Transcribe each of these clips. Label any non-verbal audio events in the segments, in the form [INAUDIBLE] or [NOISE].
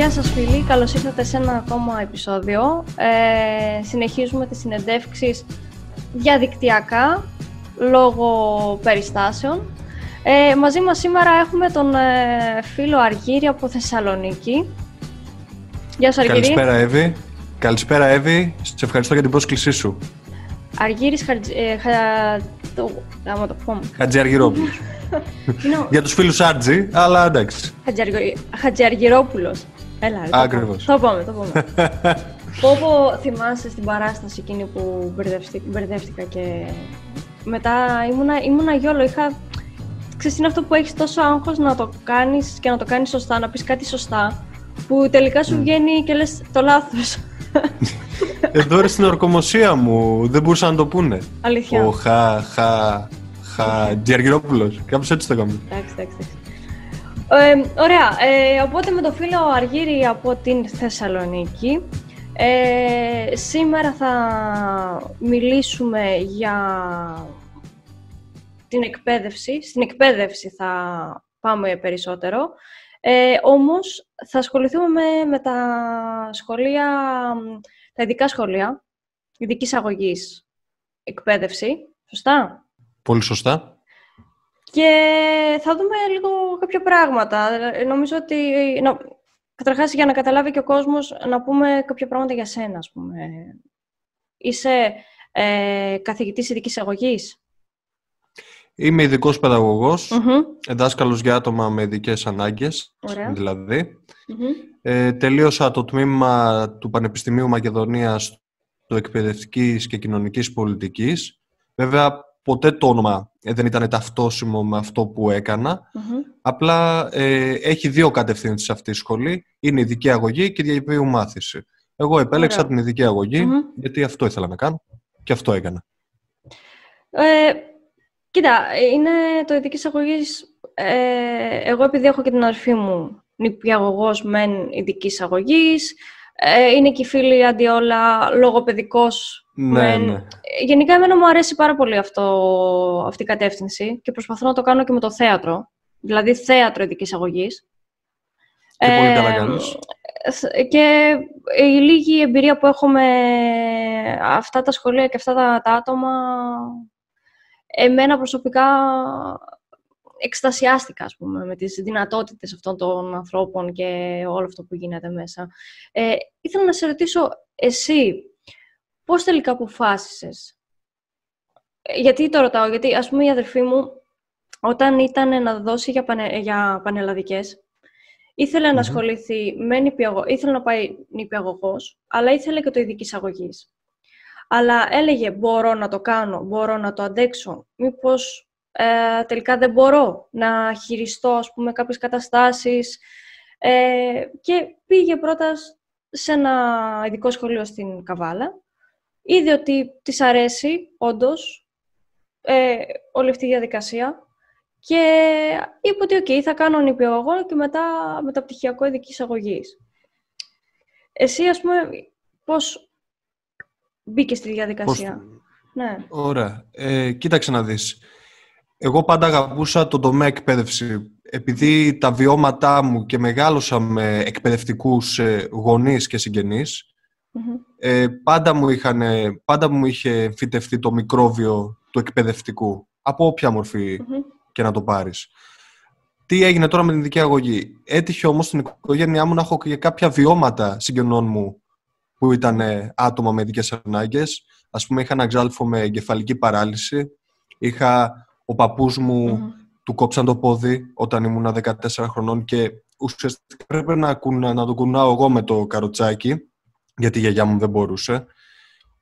Γεια σας φίλοι, καλώς ήρθατε σε ένα ακόμα επεισόδιο. Ε, συνεχίζουμε τις συνεντεύξεις διαδικτυακά, λόγω περιστάσεων. Ε, μαζί μας σήμερα έχουμε τον ε, φίλο Αργύρη από Θεσσαλονίκη. Γεια σου Αργύρη. Καλησπέρα Εύη. Καλησπέρα Εύη. Σε ευχαριστώ για την πρόσκλησή σου. Αργύρης Χατζ... Ε, χα... το... Άμα το πούμε. Χατζιαργυρόπουλος. [LAUGHS] για τους φίλους Άρτζη, αλλά εντάξει. Χατζιαργυρόπουλος. Έλα, ρε, Ακριβώς. Το πούμε, το πούμε. Πω πω θυμάσαι στην παράσταση εκείνη που μπερδεύτηκα, μπερδεύτηκα και μετά ήμουνα, ήμουνα γιόλο, είχα... Ξέρεις, είναι αυτό που έχεις τόσο άγχος να το κάνεις και να το κάνεις σωστά, να πεις κάτι σωστά, που τελικά σου βγαίνει και λες το λάθος. [LAUGHS] Εδώ ρε στην ορκομοσία μου, δεν μπορούσαν να το πούνε. Αλήθεια. Ο Χα, Χα, Χα, Τζιαργυρόπουλος. Κάπως έτσι το έκαμε. Εντάξει, εντάξει, εντάξει. Ε, ωραία, ε, οπότε με το φίλο Αργύρη από την Θεσσαλονίκη ε, σήμερα θα μιλήσουμε για την εκπαίδευση. Στην εκπαίδευση θα πάμε περισσότερο. Ε, όμως θα ασχοληθούμε με, με τα σχολεία, τα ειδικά σχολεία, ειδικής αγωγής εκπαίδευση. Σωστά; Πολύ σωστά. Και θα δούμε λίγο κάποια πράγματα. Νομίζω ότι... Να, καταρχάς, για να καταλάβει και ο κόσμος, να πούμε κάποια πράγματα για σένα, ας πούμε. Είσαι ε, καθηγητής ειδικής αγωγής; Είμαι ειδικός παιδαγωγός, δάσκαλος για άτομα με ειδικές ανάγκες, δηλαδή. Ε, τελείωσα το τμήμα του Πανεπιστημίου Μακεδονίας του Εκπαιδευτικής και Κοινωνικής Πολιτικής. Βέβαια, ποτέ το όνομα ε, δεν ήταν ταυτόσιμο με αυτό που εκανα Απλά ε, έχει δύο κατευθύνσεις αυτή η σχολή. Είναι ειδική αγωγή και διαβίου μάθηση. Εγώ επέλεξα την ειδική γιατί αυτό ήθελα να κάνω και αυτό έκανα. Ε, κοίτα, είναι το ειδικής αγωγής. Ε, εγώ επειδή έχω και την αδερφή μου νηπιαγωγός μεν ειδικής αγωγής. Ε, είναι και η φίλη αντιόλα λογοπαιδικός ναι, ναι. Γενικά, εμένα μου αρέσει πάρα πολύ αυτό, αυτή η κατεύθυνση και προσπαθώ να το κάνω και με το θέατρο. Δηλαδή, θέατρο ειδικής αγωγής. Και ε, πολύ καλά κάνεις. Και η λίγη εμπειρία που έχω με αυτά τα σχολεία και αυτά τα, τα άτομα, εμένα προσωπικά εκστασιάστηκα, ας πούμε, με τις δυνατότητες αυτών των ανθρώπων και όλο αυτό που γίνεται μέσα. Ε, ήθελα να σε ρωτήσω, εσύ, πώς τελικά αποφάσισες; Ε, γιατί το ρωτάω, γιατί ας πούμε η αδερφή μου, όταν ήταν να δώσει για, πανε, για πανελλαδικές, ήθελε να ασχοληθεί με νηπιαγω... ήθελε να πάει νηπιαγωγός, αλλά ήθελε και το ειδική αγωγή. Αλλά έλεγε, μπορώ να το κάνω, μπορώ να το αντέξω. Μήπως ε, τελικά δεν μπορώ να χειριστώ, ας πούμε, κάποιες καταστάσεις. Ε, και πήγε πρώτα σε ένα ειδικό σχολείο στην Καβάλα. Είδε ότι της αρέσει, όντως, ε, όλη αυτή η διαδικασία. Και είπε ότι, οκ, θα κάνω νηπιαγωγό και μετά μεταπτυχιακό ειδικής αγωγής. Εσύ, ας πούμε, πώς μπήκες στη διαδικασία; Ναι. Ωραία. Ε, κοίταξε να δεις. Εγώ πάντα αγαπούσα τον τομέα εκπαίδευση. Επειδή τα βιώματά μου και μεγάλωσα με εκπαιδευτικούς ε, γονείς και συγγενείς, ε, πάντα, μου είχαν, πάντα μου είχε φυτευτεί το μικρόβιο του εκπαιδευτικού, από όποια και να το πάρεις. Τι έγινε τώρα με την ειδική αγωγή; Έτυχε όμως στην οικογένειά μου να έχω και κάποια βιώματα συγγενών μου που ήταν άτομα με ειδικές ανάγκες. Ας πούμε είχα ένα ξάλφο με εγκεφαλική παράλυση. Είχα ο παππούς μου του κόψαν το πόδι όταν ήμουν 14 χρονών και ουσιαστικά πρέπει να, να το κουνάω εγώ με το καροτσάκι γιατί η γιαγιά μου δεν μπορούσε.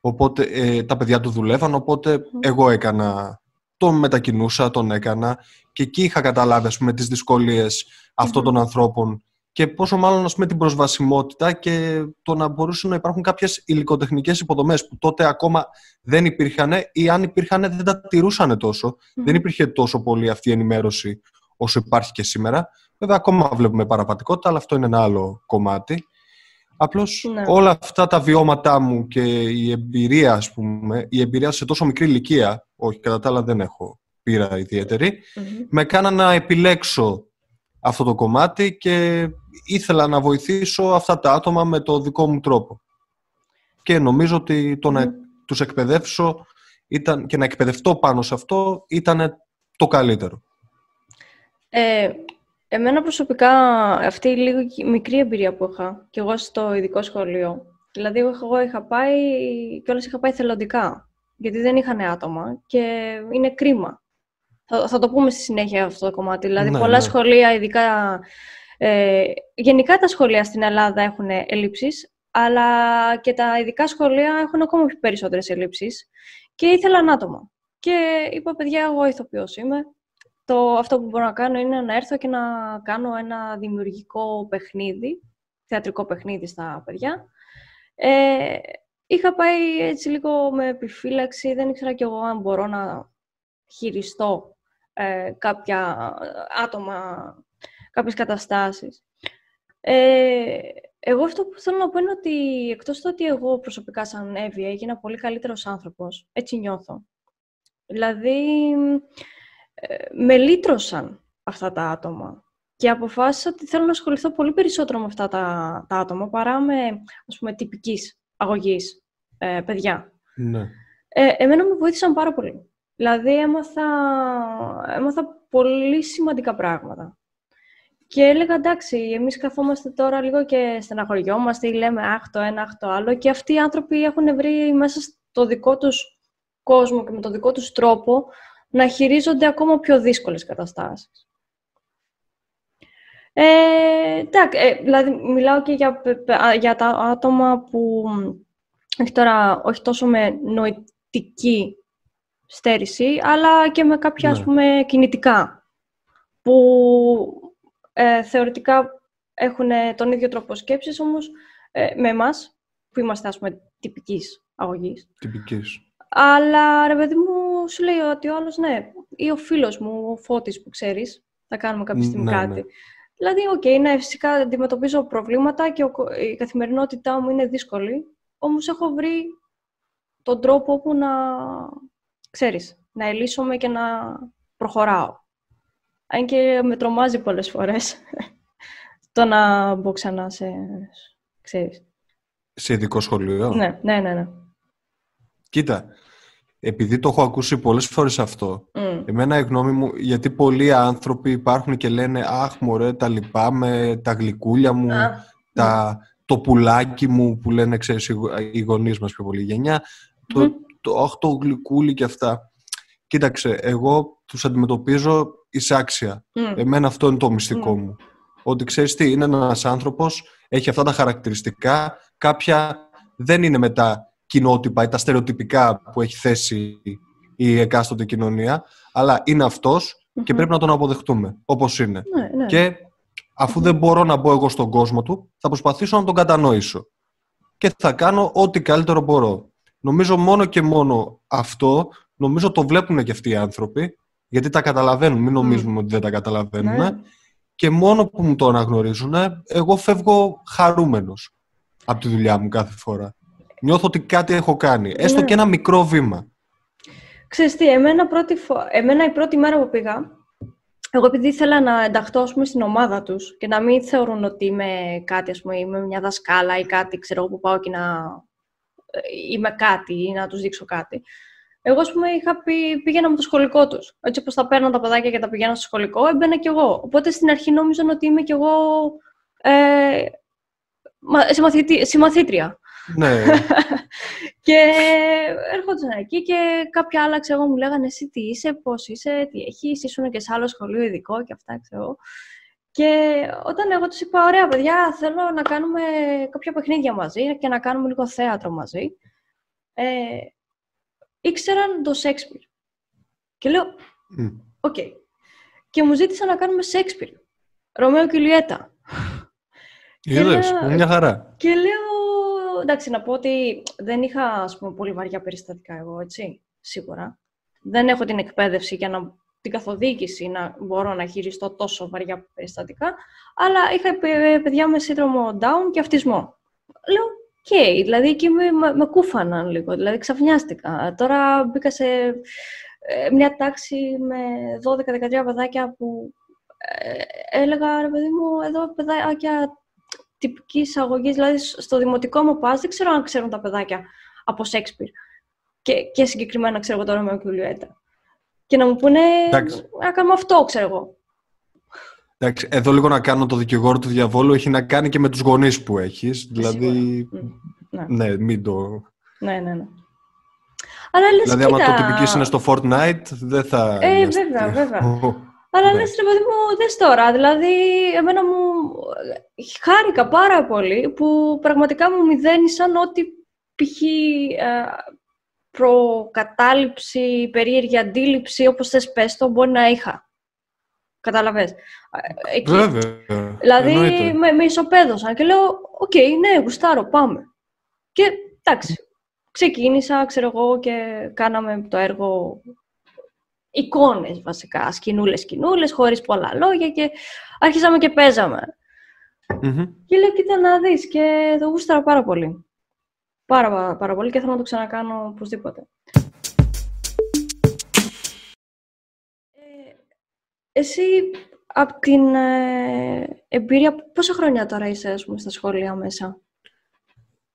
Οπότε ε, τα παιδιά του δουλεύαν, οπότε εγώ έκανα, τον μετακινούσα, τον έκανα και εκεί είχα καταλάβει ας πούμε, τις δυσκολίες αυτών των ανθρώπων και πόσο μάλλον ας πούμε, την προσβασιμότητα και το να μπορούσαν να υπάρχουν κάποιες υλικοτεχνικές υποδομές που τότε ακόμα δεν υπήρχαν ή αν υπήρχαν δεν τα τηρούσαν τόσο. Δεν υπήρχε τόσο πολύ αυτή η ενημέρωση όσο υπάρχει και σήμερα. Βέβαια ακόμα βλέπουμε παραπατικότητα, αλλά αυτό είναι ένα άλλο κομμάτι. Απλώς ναι. όλα αυτά τα βιώματά μου και η εμπειρία, ας πούμε, η εμπειρία σε τόσο μικρή ηλικία, όχι κατά τα άλλα δεν έχω πείρα με κάνανε να επιλέξω αυτό το κομμάτι και ήθελα να βοηθήσω αυτά τα άτομα με το δικό μου τρόπο. Και νομίζω ότι το να τους εκπαιδεύσω ήταν, και να εκπαιδευτώ πάνω σε αυτό ήταν το καλύτερο. Ε, εμένα προσωπικά αυτή η λίγο μικρή εμπειρία που είχα και εγώ στο ειδικό σχολείο, δηλαδή εγώ είχα πάει και όλες είχα πάει θελοντικά, γιατί δεν είχαν άτομα και είναι κρίμα. Θα, θα το πούμε στη συνέχεια αυτό το κομμάτι. Δηλαδή, ναι, πολλά ναι. σχολεία, ειδικά. Ε, γενικά τα σχολεία στην Ελλάδα έχουν ελλείψεις, αλλά και τα ειδικά σχολεία έχουν ακόμα περισσότερες ελλείψεις και ήθελαν άτομα. Και είπα, παιδιά, εγώ ηθοποιός είμαι. Το, αυτό που μπορώ να κάνω είναι να έρθω και να κάνω ένα δημιουργικό παιχνίδι, θεατρικό παιχνίδι στα παιδιά. Ε, είχα πάει έτσι λίγο με επιφύλαξη, δεν ήξερα κι εγώ αν μπορώ να χειριστώ ε, κάποια άτομα, κάποιες καταστάσεις. Ε, εγώ αυτό που θέλω να πω είναι ότι εκτός του ότι εγώ προσωπικά σαν Εύη έγινα πολύ καλύτερος άνθρωπος, έτσι νιώθω. Δηλαδή, ε, με λύτρωσαν αυτά τα άτομα και αποφάσισα ότι θέλω να ασχοληθώ πολύ περισσότερο με αυτά τα, τα άτομα παρά με, ας πούμε, τυπικής αγωγής ε, παιδιά. Ναι. Ε, εμένα με βοήθησαν πάρα πολύ. Δηλαδή έμαθα, έμαθα πολύ σημαντικά πράγματα. Και έλεγα, εντάξει, εμείς καθόμαστε τώρα λίγο και στεναχωριόμαστε ή λέμε αχ το ένα, αχ το άλλο και αυτοί οι άνθρωποι έχουν βρει μέσα στο δικό τους κόσμο και με το δικό τους τρόπο να χειρίζονται ακόμα πιο δύσκολες καταστάσεις. Ε, εντάξει, ε, δηλαδή μιλάω και για, για τα άτομα που όχι τώρα, όχι τόσο με νοητική στέρηση, αλλά και με κάποια, ας ναι. πούμε, κινητικά, που ε, θεωρητικά έχουν τον ίδιο τρόπο σκέψης, όμως ε, με εμάς, που είμαστε, ας πούμε, τυπικής αγωγής. Τυπικής. Αλλά, ρε παιδί μου, σου λέει ότι ο άλλος, ναι, ή ο φίλος μου, ο Φώτης που ξέρεις, θα κάνουμε κάποια στιγμή ναι, κάτι. Ναι. Δηλαδή, OK, okay, ναι, φυσικά αντιμετωπίζω προβλήματα και η καθημερινότητά μου είναι δύσκολη, όμως έχω βρει τον τρόπο που να ξέρεις, να τα λύσουμε και να προχωράω. Αν και με τρομάζει πολλές φορές [LAUGHS] το να μπω ξανά σε, ξέρεις. Σε ειδικό σχολείο; Ναι, ναι, ναι, ναι. Κοίτα, επειδή το έχω ακούσει πολλές φορές αυτό, εμένα η γνώμη μου, γιατί πολλοί άνθρωποι υπάρχουν και λένε «Αχ, μωρέ, τα λυπάμαι, τα γλυκούλια μου, τα, ναι. το πουλάκι μου» που λένε, ξέρεις, οι γονείς μας πιο πολύ γενιά, το, το, αχ, το γλυκούλι και αυτά. Κοίταξε, εγώ τους αντιμετωπίζω εισάξια. Mm. Εμένα αυτό είναι το μυστικό μου. Ότι ξέρεις τι, είναι ένας άνθρωπος, έχει αυτά τα χαρακτηριστικά, κάποια δεν είναι με τα κοινότυπα ή τα στερεοτυπικά που έχει θέσει η εκάστοτε κοινωνία, αλλά είναι και πρέπει να τον αποδεχτούμε όπως είναι. Ναι, ναι. Και αφού δεν μπορώ να μπω εγώ στον κόσμο του, θα προσπαθήσω να τον κατανοήσω. Και θα κάνω ό,τι καλύτερο μπορώ. Νομίζω μόνο και μόνο αυτό, νομίζω το βλέπουν και αυτοί οι άνθρωποι, γιατί τα καταλαβαίνουν, μην νομίζουμε ότι δεν τα καταλαβαίνουν. Ναι. Και μόνο που μου το αναγνωρίζουν, εγώ φεύγω χαρούμενος από τη δουλειά μου κάθε φορά. Νιώθω ότι κάτι έχω κάνει, έστω ναι. και ένα μικρό βήμα. Ξέρεις τι, εμένα, πρώτη εμένα η πρώτη μέρα που πήγα, εγώ επειδή ήθελα να ενταχθώ πούμε, στην ομάδα τους και να μην θεωρούν ότι είμαι κάτι, ας πούμε, είμαι μια δασκάλα ή κάτι, ξέρω, που πάω και να είμαι κάτι ή να τους δείξω κάτι. Εγώ, ας πούμε, είχα πει, πήγαινα με το σχολικό τους. Έτσι όπως τα παίρνω τα παιδάκια και τα πηγαίνω στο σχολικό, έμπαινα κι εγώ. Οπότε στην αρχή νόμιζαν ότι είμαι κι εγώ ε, συμμαθήτρια. Ναι. [LAUGHS] και έρχονταν εκεί και κάποια άλλα, ξέρω, μου λέγανε εσύ τι είσαι, πώς είσαι, τι έχεις, ήσουν και σε άλλο σχολείο ειδικό και αυτά, ξέρω. Και όταν εγώ τους είπα, ωραία παιδιά, θέλω να κάνουμε κάποια παιχνίδια μαζί και να κάνουμε λίγο θέατρο μαζί, ε, ήξεραν το Σέξπιρ. Και λέω, OK. Okay. Και μου ζήτησαν να κάνουμε Σαίξπηρ. Ρωμαίο και Ιουλιέτα. Είδες, μια χαρά. Και λέω, εντάξει, να πω ότι δεν είχα, ας πούμε, πολύ βαριά περιστατικά εγώ, έτσι, σίγουρα. Δεν έχω την εκπαίδευση για να την καθοδήγηση να μπορώ να χειριστώ τόσο βαριά περιστατικά, αλλά είχα παιδιά με σύνδρομο down και αυτισμό. Λέω, OK, okay, δηλαδή εκεί με, με κούφαναν λίγο, δηλαδή ξαφνιάστηκα. Τώρα μπήκα σε ε, μια τάξη με 12-13 παιδάκια που ε, έλεγα, ρε παιδί μου, εδώ παιδάκια τυπικής αγωγή, δηλαδή στο δημοτικό μου πας, δεν ξέρω αν ξέρουν τα παιδάκια από Σέξπιρ. Και, και συγκεκριμένα ξέρω εγώ το Ρωμαίο και Ιουλιέτα. Και να μου πούνε, να κάνουμε αυτό, ξέρω εγώ. Εντάξει, εδώ λίγο να κάνω το δικηγόρο του διαβόλου έχει να κάνει και με τους γονείς που έχεις. Δηλαδή, ναι. ναι, μην το... Ναι, ναι, ναι. Αλλά λες, δηλαδή, κοίτα... άμα το τυπική είναι στο Fortnite, δεν θα... Ε, βέβαια, βέβαια. Αλλά ναι. λες, ρε παιδί μου, δες τώρα. Δηλαδή, εμένα μου χάρηκα πάρα πολύ που πραγματικά μου μηδένισαν ό,τι π.χ. Ε, προκατάληψη, περίεργη αντίληψη, όπως θες πες το, μπορεί να είχα. Καταλαβες. Εκεί. Βέβαια. Δηλαδή, με, με ισοπαίδωσαν και λέω, οκ, ναι, γουστάρω, πάμε. Και, εντάξει, ξεκίνησα, ξέρω εγώ, και κάναμε το έργο εικόνες βασικά, σκηνούλες, σκηνούλες, χωρίς πολλά λόγια και αρχίσαμε και παίζαμε Και λέω, κοίτα να δεις και το γούσταρα πάρα πολύ. Πάρα, πάρα πολύ και θέλω να το ξανακάνω οπωσδήποτε. Ε, εσύ, από την ε, εμπειρία, πόσα χρόνια τώρα είσαι, ας πούμε, στα σχολεία μέσα;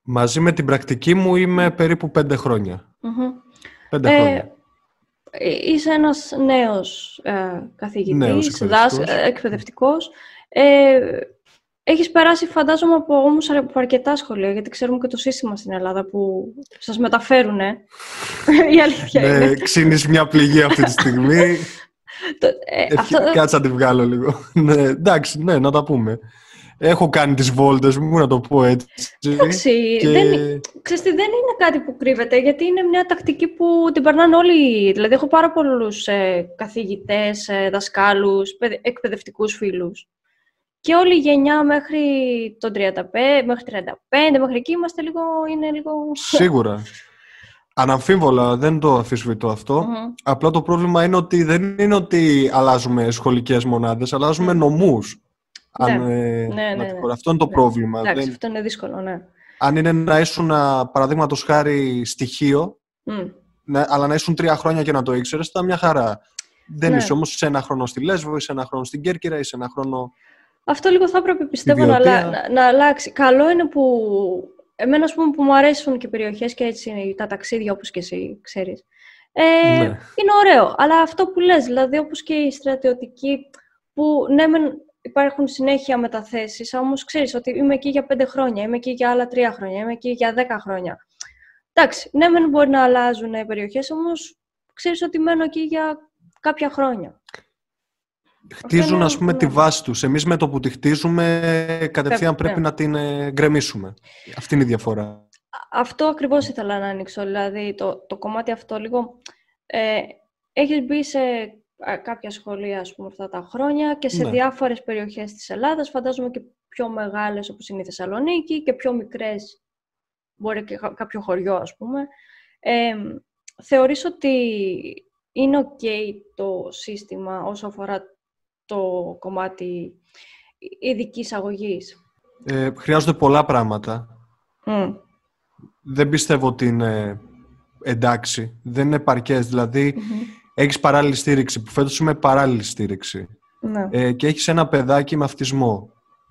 Μαζί με την πρακτική μου είμαι περίπου πέντε χρόνια. Πέντε ε, χρόνια. Είσαι ένας νέος ε, καθηγητής, νέος εκπαιδευτικός. Δάς, εκπαιδευτικός. Ε, Έχεις περάσει, φαντάζομαι, από όμως από αρκετά σχολεία, γιατί ξέρουμε και το σύστημα στην Ελλάδα που σας μεταφέρουν, [LAUGHS] Η αλήθεια ναι, είναι. ξύνεις μια πληγή αυτή τη στιγμή. [LAUGHS] ε, αυτό... Κάτσε να τη βγάλω λίγο. [LAUGHS] ναι, εντάξει, ναι, να τα πούμε. Έχω κάνει τις βόλτες μου, να το πω έτσι. Εντάξει, και... δεν, ξέρεις, δεν είναι κάτι που κρύβεται, γιατί είναι μια τακτική που την περνάνε όλοι. Δηλαδή, έχω πάρα πολλούς ε, καθηγητές, ε, δασκάλους, εκπαιδευτικούς φίλους. Και όλη η γενιά μέχρι το 35, μέχρι 35, μέχρι εκεί είμαστε λίγο, είναι λίγο... Σίγουρα. Αναμφίβολα, δεν το αφισβητώ Απλά το πρόβλημα είναι ότι δεν είναι ότι αλλάζουμε σχολικές μονάδες, αλλάζουμε mm. νομούς. Ναι. Αν, ε, ναι, ναι, ναι, Αυτό είναι το ναι. πρόβλημα. Εντάξει, αυτό είναι δύσκολο, ναι. Αν είναι να ήσουν, παραδείγματος χάρη, στοιχείο, mm. ναι, αλλά να ήσουν τρία χρόνια και να το ήξερες, ήταν μια χαρά. Δεν ναι. είσαι όμως σε ένα χρόνο στη Λέσβο, είσαι ένα χρόνο στην Κέρκυρα, είσαι ένα χρόνο αυτό λίγο θα έπρεπε πιστεύω να, να, να, αλλάξει. Καλό είναι που εμένα πούμε, που μου αρέσουν και περιοχές και έτσι τα ταξίδια όπως και εσύ ξέρεις. Ε, ναι. Είναι ωραίο, αλλά αυτό που λες, δηλαδή όπως και η στρατιωτική που ναι υπάρχουν συνέχεια μεταθέσεις, όμως ξέρεις ότι είμαι εκεί για πέντε χρόνια, είμαι εκεί για άλλα τρία χρόνια, είμαι εκεί για δέκα χρόνια. Εντάξει, ναι μεν μπορεί να αλλάζουν περιοχές, όμως ξέρεις ότι μένω εκεί για κάποια χρόνια χτίζουν ας πούμε τη βάση τους. Εμείς με το που τη χτίζουμε κατευθείαν πρέπει να την ε, γκρεμίσουμε. Αυτή είναι η διαφορά. Αυτό ακριβώς ήθελα να ανοίξω. Δηλαδή το, το κομμάτι αυτό λίγο... Ε, έχεις μπει σε κάποια σχολεία ας πούμε αυτά τα χρόνια και σε ναι. διάφορες περιοχές της Ελλάδας. Φαντάζομαι και πιο μεγάλες όπως είναι η Θεσσαλονίκη και πιο μικρές μπορεί και κάποιο χωριό ας πούμε. Ε, θεωρείς ότι είναι ok το σύστημα όσο αφορά το κομμάτι ειδικής αγωγής. Ε, χρειάζονται πολλά πράγματα. Δεν πιστεύω ότι είναι εντάξει. Δεν είναι παρκές. Δηλαδή, mm-hmm. έχεις παράλληλη στήριξη, που φέτος είμαι παράλληλη στήριξη. Ναι. Ε, και έχεις ένα παιδάκι με αυτισμό.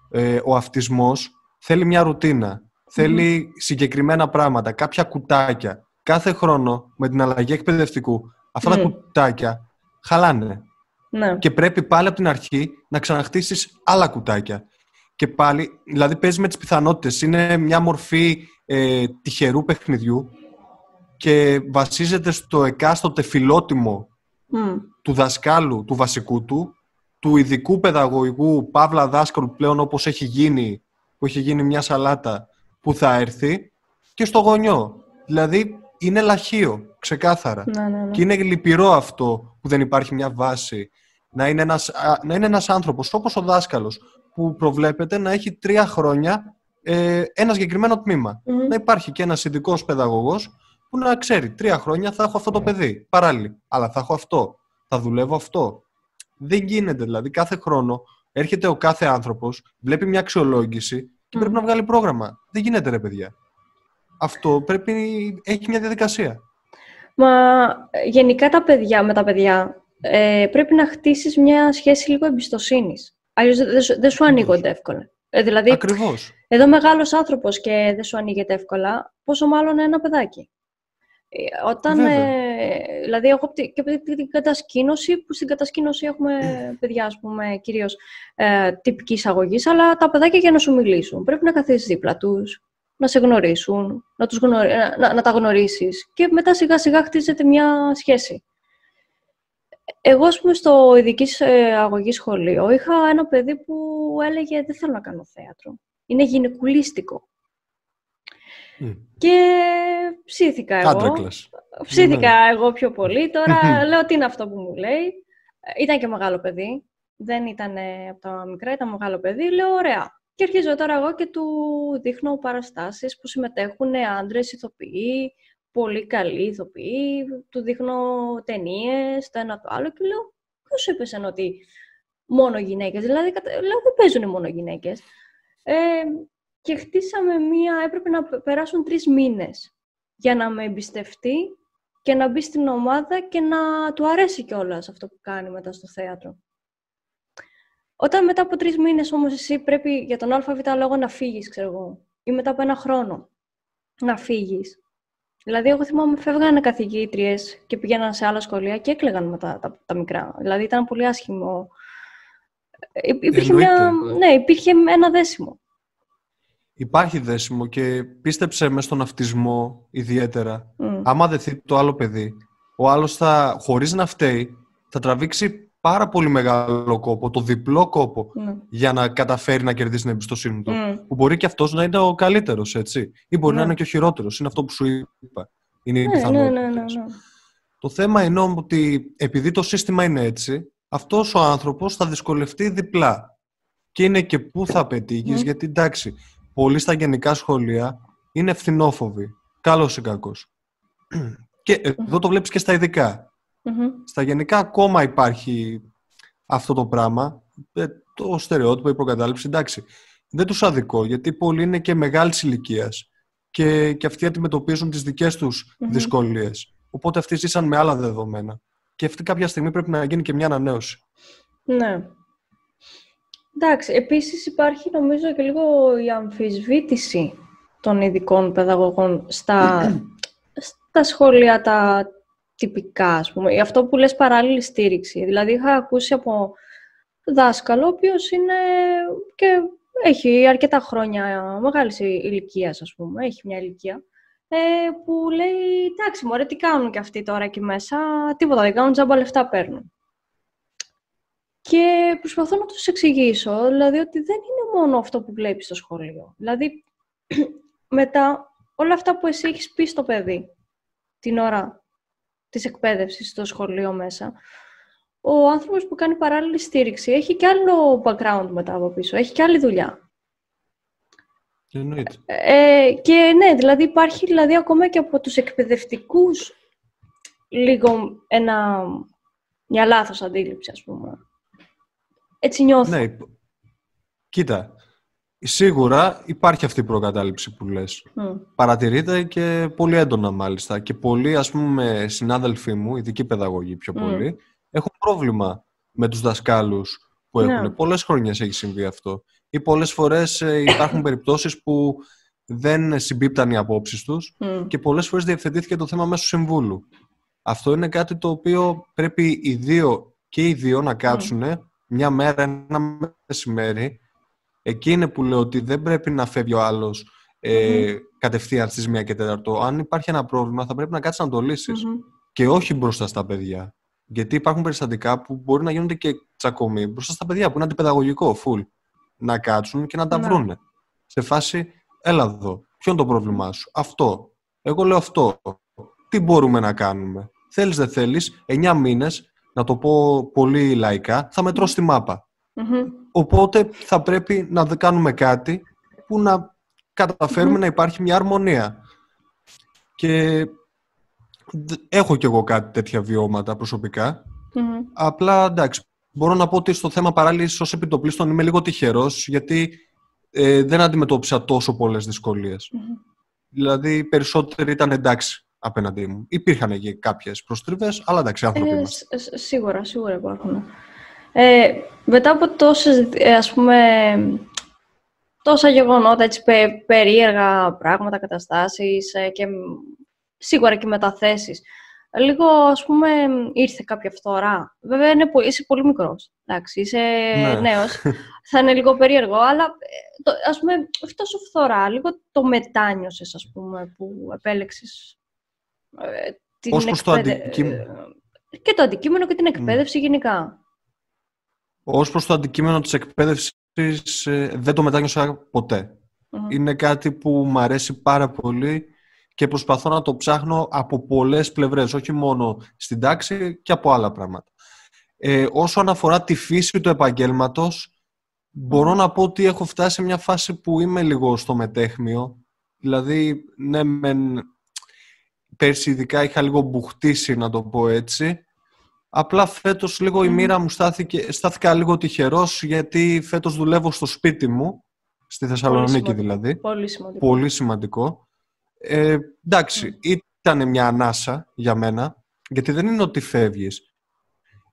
Ε, ο αυτισμός θέλει μια ρουτίνα. Θέλει συγκεκριμένα πράγματα, κάποια κουτάκια. Κάθε χρόνο, με την αλλαγή εκπαιδευτικού, αυτά τα κουτάκια χαλάνε. Ναι. Και πρέπει πάλι από την αρχή να ξαναχτίσεις άλλα κουτάκια. Και πάλι, δηλαδή παίζει με τις πιθανότητες. Είναι μια μορφή ε, τυχερού παιχνιδιού και βασίζεται στο εκάστοτε φιλότιμο του δασκάλου, του βασικού του, του ειδικού παιδαγωγικού παύλα δάσκαλου πλέον όπως έχει γίνει, που έχει γίνει μια σαλάτα που θα έρθει και στο γονιό. Δηλαδή είναι λαχείο, ξεκάθαρα. Ναι, ναι, ναι. Και είναι λυπηρό αυτό που δεν υπάρχει μια βάση να είναι ένας, να είναι ένας άνθρωπος όπως ο δάσκαλος που προβλέπεται να έχει τρία χρόνια ε, ένα συγκεκριμένο Να υπάρχει και ένας ειδικός παιδαγωγός που να ξέρει τρία χρόνια θα έχω αυτό το παιδί παράλληλα, αλλά θα έχω αυτό, θα δουλεύω αυτό. Δεν γίνεται δηλαδή κάθε χρόνο έρχεται ο κάθε άνθρωπος, βλέπει μια αξιολόγηση και πρέπει να βγάλει πρόγραμμα. Δεν γίνεται ρε παιδιά. Αυτό πρέπει, έχει μια διαδικασία. Μα γενικά τα παιδιά με τα παιδιά ε, πρέπει να χτίσεις μια σχέση λίγο εμπιστοσύνης. Αλλιώς δεν, δεν σου ανοίγονται εύκολα. Ε, δηλαδή, Ακριβώς. εδώ μεγάλος άνθρωπος και δεν σου ανοίγεται εύκολα, πόσο μάλλον ένα παιδάκι. Ε, Όταν, ε, δηλαδή, έχω και από την κατασκήνωση, που στην κατασκήνωση έχουμε παιδιά, ας πούμε, κυρίως ε, τυπικής αγωγής, αλλά τα παιδάκια για να σου μιλήσουν. Πρέπει να καθίσεις δίπλα τους, να σε γνωρίσουν, να, τους γνωρί... να, να τα γνωρίσεις και μετά σιγά σιγά χτίζεται μια σχέση. Εγώ, ας πούμε, στο ειδικής ε, αγωγής σχολείο, είχα ένα παιδί που έλεγε «Δεν θέλω να κάνω θέατρο. Είναι γυναικουλίστικο». Και ψήθηκα εγώ. Ψήθηκα ναι. εγώ πιο πολύ. [LAUGHS] Τώρα λέω τι είναι αυτό που μου λέει; Ήταν και μεγάλο παιδί. Δεν ήταν από τα μικρά, ήταν μεγάλο παιδί. Λέω ωραία. Και αρχίζω τώρα εγώ και του δείχνω παραστάσεις που συμμετέχουν άντρες ηθοποιοί, πολύ καλοί ηθοποιοί, του δείχνω ταινίες, το ένα το άλλο και λέω ποιος σου είπε ότι μόνο γυναίκες, δηλαδή λέω δεν παίζουν μόνο γυναίκες. Ε, και χτίσαμε μία, έπρεπε να περάσουν τρεις μήνες για να με εμπιστευτεί και να μπει στην ομάδα και να του αρέσει κιόλας αυτό που κάνει μετά στο θέατρο. Όταν μετά από τρεις μήνες όμως εσύ πρέπει για τον ΑΒ λόγο να φύγεις, ξέρω εγώ, ή μετά από ένα χρόνο να φύγεις. Δηλαδή, εγώ θυμάμαι φεύγανε καθηγήτριες και πήγαιναν σε άλλα σχολεία και έκλεγαν μετά τα, τα, μικρά. Δηλαδή, ήταν πολύ άσχημο. Ε, υπήρχε, μια, ναι, υπήρχε ένα δέσιμο. Υπάρχει δέσιμο και πίστεψε μες στον αυτισμό ιδιαίτερα. Mm. Άμα δεθεί το άλλο παιδί, ο άλλος θα, χωρίς να φταίει, θα τραβήξει πάρα πολύ μεγάλο κόπο, το διπλό κόπο, mm. για να καταφέρει να κερδίσει την εμπιστοσύνη του. Mm. Που μπορεί και αυτός να είναι ο καλύτερος, έτσι. Ή μπορεί να ναι. είναι και ο χειρότερος. Είναι αυτό που σου είπα. Είναι οι ναι, ναι, ναι, ναι, Το θέμα είναι ότι επειδή το σύστημα είναι έτσι, αυτός ο άνθρωπος θα δυσκολευτεί διπλά. Και είναι και πού θα πετύχεις, γιατί εντάξει, πολλοί στα γενικά σχολεία είναι ευθυνόφοβοι. Καλός ή κακός. [CLEARS THROAT] Και εδώ το βλέπεις και στα ειδικά. Στα γενικά ακόμα υπάρχει αυτό το πράγμα. Ε, το στερεότυπο, η προκατάληψη, εντάξει. Δεν τους αδικό, γιατί πολλοί είναι και μεγάλης ηλικίας και, και αυτοί αντιμετωπίζουν τις δικές τους mm-hmm. δυσκολίες. Οπότε αυτοί ζήσαν με άλλα δεδομένα. Και αυτή κάποια στιγμή πρέπει να γίνει και μια ανανέωση. Ναι. Εντάξει, επίσης υπάρχει νομίζω και λίγο η αμφισβήτηση των ειδικών παιδαγωγών στα, [CLEARS THROAT] στα σχολεία τα τυπικά, ας πούμε. Αυτό που λες παράλληλη στήριξη. Δηλαδή είχα ακούσει από δάσκαλο, ο οποίος είναι και έχει αρκετά χρόνια μεγάλης ηλικίας, ας πούμε, έχει μια ηλικία, ε, που λέει, εντάξει, μωρέ, τι κάνουν και αυτοί τώρα εκεί μέσα, τίποτα δεν κάνουν, τζάμπα λεφτά παίρνουν. Και προσπαθώ να τους εξηγήσω, δηλαδή ότι δεν είναι μόνο αυτό που βλέπεις στο σχολείο. Δηλαδή, [CLEARS THROAT] μετά όλα αυτά που εσύ έχεις πει στο παιδί την ώρα της εκπαίδευσης στο σχολείο μέσα, ο άνθρωπος που κάνει παράλληλη στήριξη έχει και άλλο background μετά από πίσω, έχει και άλλη δουλειά. Εννοείται. Ε, και ναι, δηλαδή υπάρχει δηλαδή ακόμα και από τους εκπαιδευτικούς λίγο ένα, μια λάθος αντίληψη, ας πούμε. Έτσι νιώθω. Ναι, κοίτα, σίγουρα υπάρχει αυτή η προκατάληψη που λες. Mm. Παρατηρείται και πολύ έντονα μάλιστα. Και πολλοί, ας πούμε, συνάδελφοί μου, ειδικοί παιδαγωγοί πιο πολύ, έχουν πρόβλημα με τους δασκάλους που έχουν. Ναι. Πολλές χρονιές έχει συμβεί αυτό. Ή πολλές φορές ε, υπάρχουν [COUGHS] περιπτώσεις που δεν συμπίπταν οι απόψεις τους και πολλές φορές διευθετήθηκε το θέμα μέσω συμβούλου. Αυτό είναι κάτι το οποίο πρέπει οι δύο και οι δύο να κάτσουν μια μέρα, ένα μεσημέρι. Εκεί είναι που λέω ότι δεν πρέπει να φεύγει ο άλλος ε, κατευθείαν στις 1 και 4. Αν υπάρχει ένα πρόβλημα θα πρέπει να κάτσεις να το λύσεις. Και όχι μπροστά στα παιδιά. Γιατί υπάρχουν περιστατικά που μπορεί να γίνονται και τσακωμοί μπροστά στα παιδιά που είναι αντιπαιδαγωγικό, full. Να κάτσουν και να τα ναι. βρούνε. Σε φάση, έλα εδώ. Ποιο είναι το πρόβλημά σου; Αυτό. Εγώ λέω αυτό. Τι μπορούμε να κάνουμε; Θέλεις δεν θέλεις, 9 μήνες, να το πω πολύ λαϊκά, θα μετρώ στη μαπα Οπότε θα πρέπει να κάνουμε κάτι που να καταφερουμε να υπάρχει μια αρμονία. Και έχω κι εγώ κάτι τέτοια βιώματα Απλά εντάξει, μπορώ να πω ότι στο θέμα παράλληλης ως επιτοπλίστων είμαι λίγο τυχερός, γιατί ε, δεν αντιμετώπισα τόσο πολλές Δηλαδή, περισσότεροι ήταν εντάξει απέναντί μου. Υπήρχαν και κάποιες προστριβές, αλλά εντάξει, άνθρωποι ε, είμαστε. Σίγουρα, σίγουρα υπάρχουν. Ε, μετά από τόσες, ε, ας πούμε, τόσα γεγονότα, έτσι, περίεργα πράγματα, καταστάσεις ε, και σίγουρα και μεταθέσεις, λίγο, ας πούμε, ήρθε κάποια φθορά. Βέβαια, είναι, είσαι πολύ μικρός, εντάξει, είσαι ναι. νέος. [LAUGHS] Θα είναι λίγο περίεργο, αλλά, ε, το, ας πούμε, όχι τόσο φθορά, λίγο το μετάνιωσες, ας πούμε, που επέλεξες ε, την Ως προς το αντικείμενο. Ε, και το αντικείμενο και την εκπαίδευση γενικά. Ως προς το αντικείμενο της εκπαίδευσης, δεν το μετάνιωσα Είναι κάτι που μου αρέσει πάρα πολύ και προσπαθώ να το ψάχνω από πολλές πλευρές, όχι μόνο στην τάξη και από άλλα πράγματα. Ε, όσο αναφορά τη φύση του επαγγέλματος, μπορώ να πω ότι έχω φτάσει σε μια φάση που είμαι λίγο στο μετέχμιο. Δηλαδή, ναι, μεν, πέρσι ειδικά είχα λίγο μπουχτίσει, να το πω έτσι. Απλά φέτος λίγο η μοίρα μου στάθηκε, στάθηκα λίγο τυχερός, γιατί φέτος δουλεύω στο σπίτι μου, στη Θεσσαλονίκη δηλαδή. Πολύ σημαντικό. Πολύ σημαντικό. Ε, εντάξει, ήταν μια ανάσα για μένα, γιατί δεν είναι ότι φεύγεις.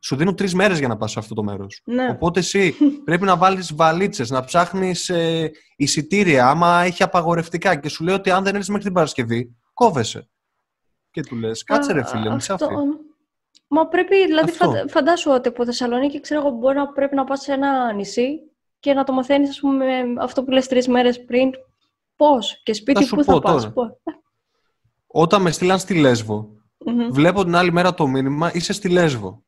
Σου δίνουν τρεις μέρες για να πας σε αυτό το μέρος. Ναι. Οπότε εσύ [LAUGHS] πρέπει να βάλεις βαλίτσες, να ψάχνεις ε, εισιτήρια, άμα έχει απαγορευτικά. Και σου λέει ότι αν δεν έρθεις μέχρι την Παρασκευή, κόβεσαι. Και του λες, κάτσε ρε φίλε, μη αυτό... Μα πρέπει, δηλαδή, φαντάσου ότι από Θεσσαλονίκη, ξέρω εγώ, μπορεί να πρέπει να πας σε ένα νησί και να το μαθαίνεις, ας πούμε, αυτό που λες τρεις μέρες πριν, Πώς; Και σπίτι πού θα πας. Όταν με στείλαν στη λεσβο βλέπω την άλλη μέρα το μήνυμα είσαι στη Λέσβο.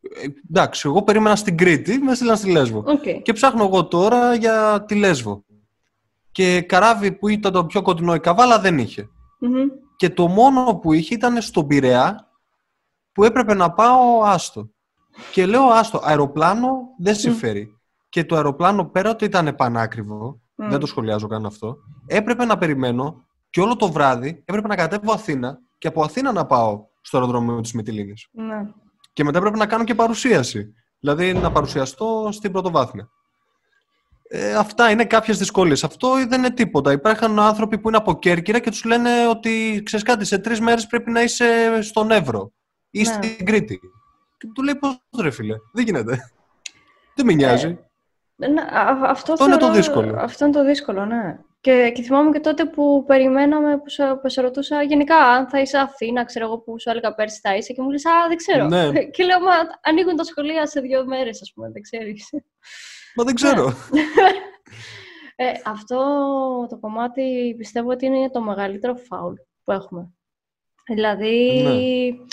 Ε, εντάξει, εγώ περίμενα στην Κρήτη, με στείλαν στη Λέσβο. Και ψάχνω εγώ τώρα για τη Λέσβο. Και καράβι που ήταν το πιο κοντινό η Καβάλα δεν ειχε Και το μόνο που είχε ήταν στον Πειραιά που έπρεπε να πάω άστο. Και λέω άστο, αεροπλάνο δεν συμφέρει. Και το αεροπλάνο πέρα ότι ήταν πανάκριβο, δεν το σχολιάζω καν αυτό. Έπρεπε να περιμένω και όλο το βράδυ έπρεπε να κατέβω Αθήνα και από Αθήνα να πάω στο αεροδρόμιο της Μυτιλίνη. Ναι. Και μετά έπρεπε να κάνω και παρουσίαση. Δηλαδή να παρουσιαστώ στην πρωτοβάθμια. Ε, αυτά είναι κάποιες δυσκολίες. Αυτό δεν είναι τίποτα. Υπάρχουν άνθρωποι που είναι από Κέρκυρα και τους λένε ότι ξέρεις κάτι, σε τρεις μέρες πρέπει να είσαι στον Εύρο ή ναι. στην Κρήτη. Και του λέει πώς ρε φίλε, δεν γίνεται. δεν με νοιάζει. Ε, ναι, αυτό, αυτό είναι το δύσκολο. Αυτό είναι το δύσκολο, ναι. Και, και θυμάμαι και τότε που περιμέναμε, που σε, που σε ρωτούσα γενικά αν θα είσαι Αθήνα, ξέρω εγώ που σου έλεγα πέρσι θα είσαι και μου λες «Α, δεν ξέρω». Ναι. [LAUGHS] Και λέω «Μα ανοίγουν τα σχολεία σε δύο μέρες, ας πούμε, δεν ξέρεις». Μα δεν ξέρω. Ναι. ε, αυτό το κομμάτι πιστεύω ότι είναι το μεγαλύτερο φάουλ που έχουμε. Δηλαδή, ναι.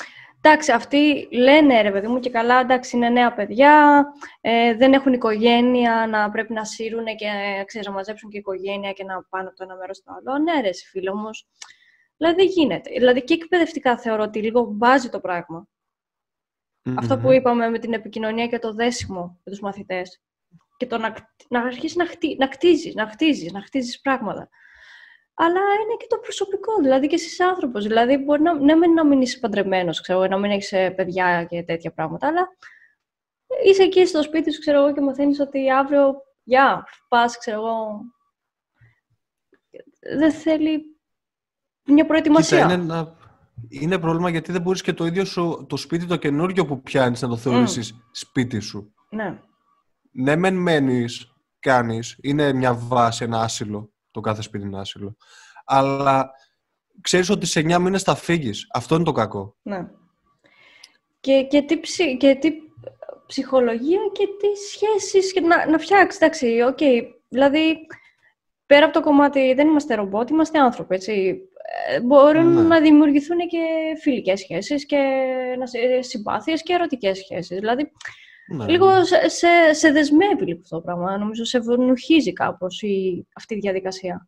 Εντάξει, αυτοί λένε ρε παιδί μου και καλά, εντάξει, είναι νέα παιδιά, ε, δεν έχουν οικογένεια να πρέπει να σύρουν και ξέρεις, να μαζέψουν και οικογένεια και να πάνε από το ένα μέρος στο άλλο. Ναι, ρε, φίλε, όμω. Δηλαδή δεν γίνεται. Δηλαδή και εκπαιδευτικά θεωρώ ότι λίγο μπάζει το πραγμα Αυτό που είπαμε με την επικοινωνία και το δέσιμο με τους μαθητές. Και το να, να αρχίσεις να, χτί, να κτίζεις, να χτίζεις, να χτίζεις πράγματα αλλά είναι και το προσωπικό, δηλαδή και εσύ άνθρωπος. Δηλαδή, μπορεί να, ναι, να μην είσαι παντρεμένος, ξέρω, να μην έχεις ε, παιδιά και τέτοια πράγματα, αλλά είσαι εκεί στο σπίτι σου, ξέρω εγώ, και μαθαίνεις ότι αύριο, γεια, πας, ξέρω εγώ. Δεν θέλει μια προετοιμασία. Κοίτα, είναι, είναι πρόβλημα γιατί δεν μπορείς και το ίδιο σου, το σπίτι το καινούργιο που πιάνεις να το θεωρήσεις σπίτι σου. Ναι. Ναι, μεν μένεις, κάνεις, είναι μια βάση, ένα άσυλο το κάθε σπίτι είναι άσυλο. Αλλά ξέρεις ότι σε 9 μήνες θα φύγεις. Αυτό είναι το κακό. Ναι. Και, και, τι, και τι ψυχολογία και τι σχέσεις και να, να φτιάξεις. Εντάξει, OK. Okay. Δηλαδή, πέρα από το κομμάτι δεν είμαστε ρομπότ, είμαστε άνθρωποι, έτσι. Ε, μπορούν ναι. να δημιουργηθούν και φιλικές σχέσεις και συμπάθειες και ερωτικές σχέσεις. Δηλαδή, ναι. Λίγο σε, σε, σε δεσμεύει λίγο αυτό το πράγμα. Νομίζω σε βουνοχίζει κάπως η, αυτή η διαδικασία.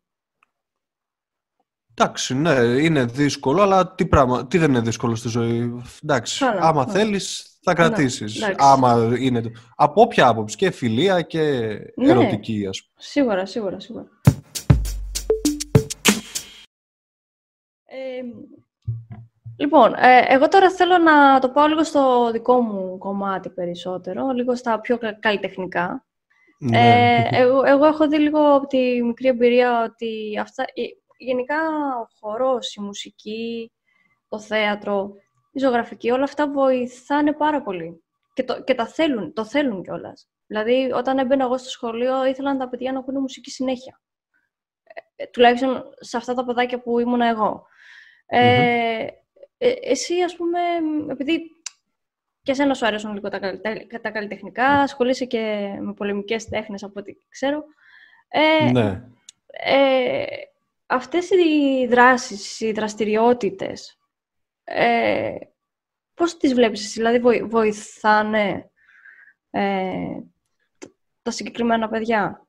Εντάξει, ναι, είναι δύσκολο, αλλά τι, πράγμα, τι δεν είναι δύσκολο στη ζωή; Εντάξει, άμα ναι. θέλεις θα κρατήσεις. Ναι, άμα είναι... Από όποια άποψη, και φιλία και ναι, ερωτική, ας πούμε. Σίγουρα, σίγουρα, σίγουρα. Ε, Λοιπόν, ε, εγώ τώρα θέλω να το πάω λίγο στο δικό μου κομμάτι περισσότερο, λίγο στα πιο καλλιτεχνικά. Ναι. Ε, εγώ, εγώ έχω δει λίγο από τη μικρή εμπειρία ότι αυτά, γενικά ο χορός, η μουσική, το θέατρο, η ζωγραφική, όλα αυτά βοηθάνε πάρα πολύ. Και, το, και τα θέλουν, το θέλουν κιόλας. Δηλαδή, όταν έμπαινα εγώ στο σχολείο, ήθελαν τα παιδιά να ακούνε μουσική συνέχεια. Ε, τουλάχιστον σε αυτά τα παιδάκια που ήμουν εγώ. Ε, ε, εσύ, ας πούμε, επειδή και εσένα σου αρέσουν λίγο τα, τα καλλιτεχνικά, ασχολείσαι και με πολεμικές τέχνες από ό,τι ξέρω. Ε, ναι. Ε, αυτές οι δράσεις, οι δραστηριότητες, ε, πώς τις βλέπεις εσύ, δηλαδή βοηθάνε ε, τα συγκεκριμένα παιδιά;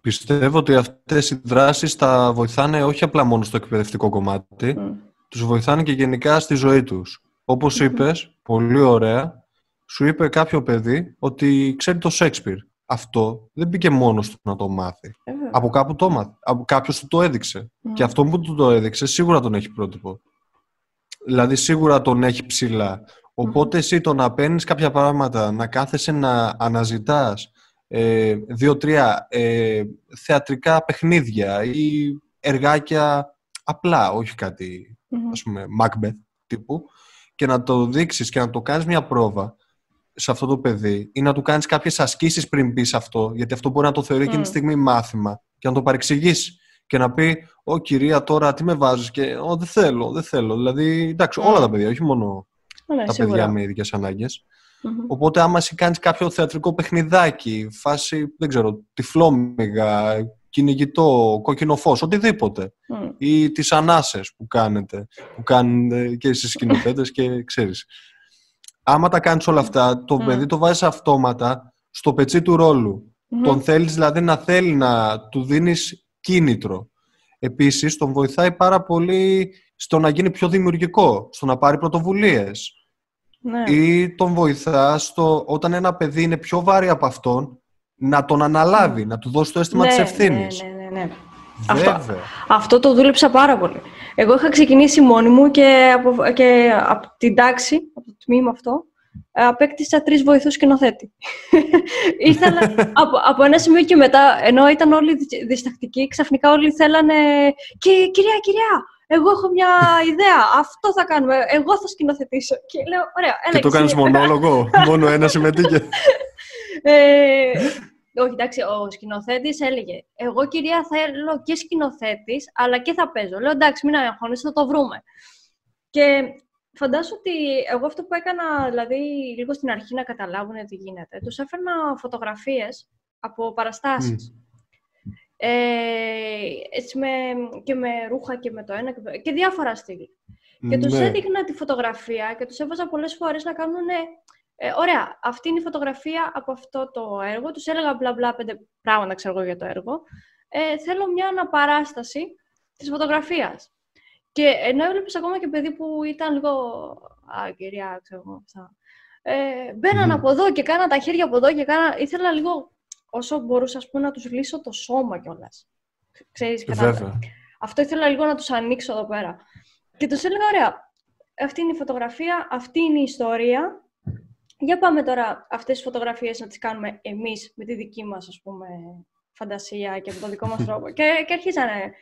Πιστεύω ότι αυτές οι δράσεις τα βοηθάνε όχι απλά μόνο στο εκπαιδευτικό κομμάτι, mm. Τους βοηθάνε και γενικά στη ζωή τους. Όπως mm είπες, πολύ ωραία, σου είπε κάποιο παιδί ότι ξέρει το Σέξπιρ. Αυτό δεν μπήκε μόνος του να το μάθει. Από κάπου το μάθει. Από κάποιος του το έδειξε. Και αυτό που του το έδειξε σίγουρα τον έχει πρότυπο. Δηλαδή σίγουρα τον έχει ψηλά. Οπότε εσύ το να παίρνεις κάποια πράγματα, να κάθεσαι να αναζητάς ε, δύο-τρία ε, θεατρικά παιχνίδια ή εργάκια απλά, όχι κάτι, ας πούμε, Macbeth τύπου, και να το δείξεις και να το κάνεις μια πρόβα σε αυτό το παιδί ή να του κάνεις κάποιες ασκήσεις πριν πεις αυτό, γιατί αυτό μπορεί να το θεωρεί εκείνη τη στιγμή μάθημα και να το παρεξηγήσει και να πει «Ω κυρία τώρα τι με βάζεις» και «Ω δεν θέλω, δεν θέλω». Δηλαδή, εντάξει, όλα τα παιδιά, όχι μόνο ναι, τα παιδιά με ειδικές ανάγκες. Οπότε άμα εσύ κάνεις κάποιο θεατρικό παιχνιδάκι, φάση, δεν ξέρω, τυφλόμυγα, κυνηγητό, κόκκινο φως, οτιδήποτε. Ή τις ανάσες που κάνετε, που κάνουν και εσείς σκηνοθέτες και ξέρεις. Άμα τα κάνεις όλα αυτά, το παιδί το βάζεις αυτόματα στο πετσί του ρόλου. Τον θέλεις δηλαδή να θέλει να του δίνεις κίνητρο. Επίσης, τον βοηθάει πάρα πολύ στο να γίνει πιο δημιουργικό, στο να πάρει πρωτοβουλίες. Ναι. Ή τον βοηθάς στο, όταν ένα παιδί είναι πιο βάρη από αυτόν, να τον αναλάβει, να του δώσει το αίσθημα ναι, της ευθύνης. Ναι, ναι, ναι, ναι. Αυτό, αυτό το δούλεψα πάρα πολύ. Εγώ είχα ξεκινήσει μόνη μου και από, και από την τάξη, από το τμήμα αυτό, απέκτησα τρεις βοηθούς σκηνοθέτη. [LAUGHS] Ήθελα, από, από ένα σημείο και μετά, ενώ ήταν όλοι διστακτικοί, ξαφνικά όλοι θέλανε. Και κυρία, κυρία, εγώ έχω μια [LAUGHS] ιδέα. Αυτό θα κάνουμε. Εγώ θα σκηνοθετήσω. Και λέω, ωραία, έλα. Και το κάνεις μονόλογο. [LAUGHS] Μόνο ένα συμμετείχε. ε, όχι, εντάξει, ο σκηνοθέτης έλεγε: Εγώ, κυρία, θέλω και σκηνοθέτης, αλλά και θα παίζω. Λέω: Εντάξει, μην αγχώνει, θα το βρούμε. Και φαντάσου ότι εγώ αυτό που έκανα, δηλαδή, λίγο στην αρχή να καταλάβουν τι γίνεται, τους έφερνα φωτογραφίες από παραστάσεις. Ε, έτσι με, και με ρούχα και με το ένα και, και διάφορα στυλ. Και τους ναι. έδειχνα τη φωτογραφία και τους έβαζα πολλές φορές να κάνουν ε, ωραία, αυτή είναι η φωτογραφία από αυτό το έργο. Τους έλεγα μπλα μπλα πέντε πράγματα ξέρω εγώ για το έργο. Ε, θέλω μια αναπαράσταση της φωτογραφίας. Και ενώ έβλεπες ακόμα και παιδί που ήταν λίγο... Α, κυρία, ξέρω εγώ, αυτά. Ε, μπαίναν από εδώ και κάνα τα χέρια από εδώ και κάνα... Ήθελα λίγο όσο μπορούσα ας πούμε, να τους λύσω το σώμα κιόλας. Ξέρεις, Βέβαια. Αυτό ήθελα λίγο να τους ανοίξω εδώ πέρα. Και τους έλεγα, ωραία, αυτή είναι η φωτογραφία, αυτή είναι η ιστορία. Για πάμε τώρα αυτές τις φωτογραφίες να τις κάνουμε εμείς με τη δική μας, ας πούμε, φαντασία και με τον δικό μας [LAUGHS] τρόπο. και, και αρχίζανε.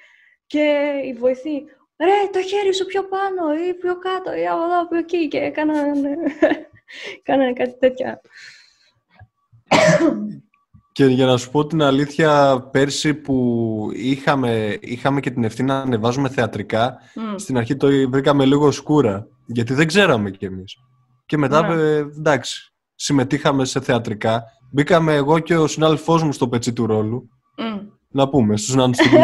Και η βοηθή, ρε, το χέρι σου πιο πάνω ή πιο κάτω ή από εδώ, πιο εκεί. Και κάνανε, [LAUGHS] κάνανε κάτι τέτοια. [COUGHS] Και για να σου πω την αλήθεια, πέρσι που είχαμε, είχαμε και την ευθύνη να ανεβάζουμε θεατρικά, στην αρχή το βρήκαμε λίγο σκούρα, γιατί δεν ξέραμε κι εμείς. Και μετά, ναι. ε, εντάξει, συμμετείχαμε σε θεατρικά. Μπήκαμε εγώ και ο συνάδελφός μου στο πετσί του ρόλου. Να πούμε, στους νάνους του [LAUGHS]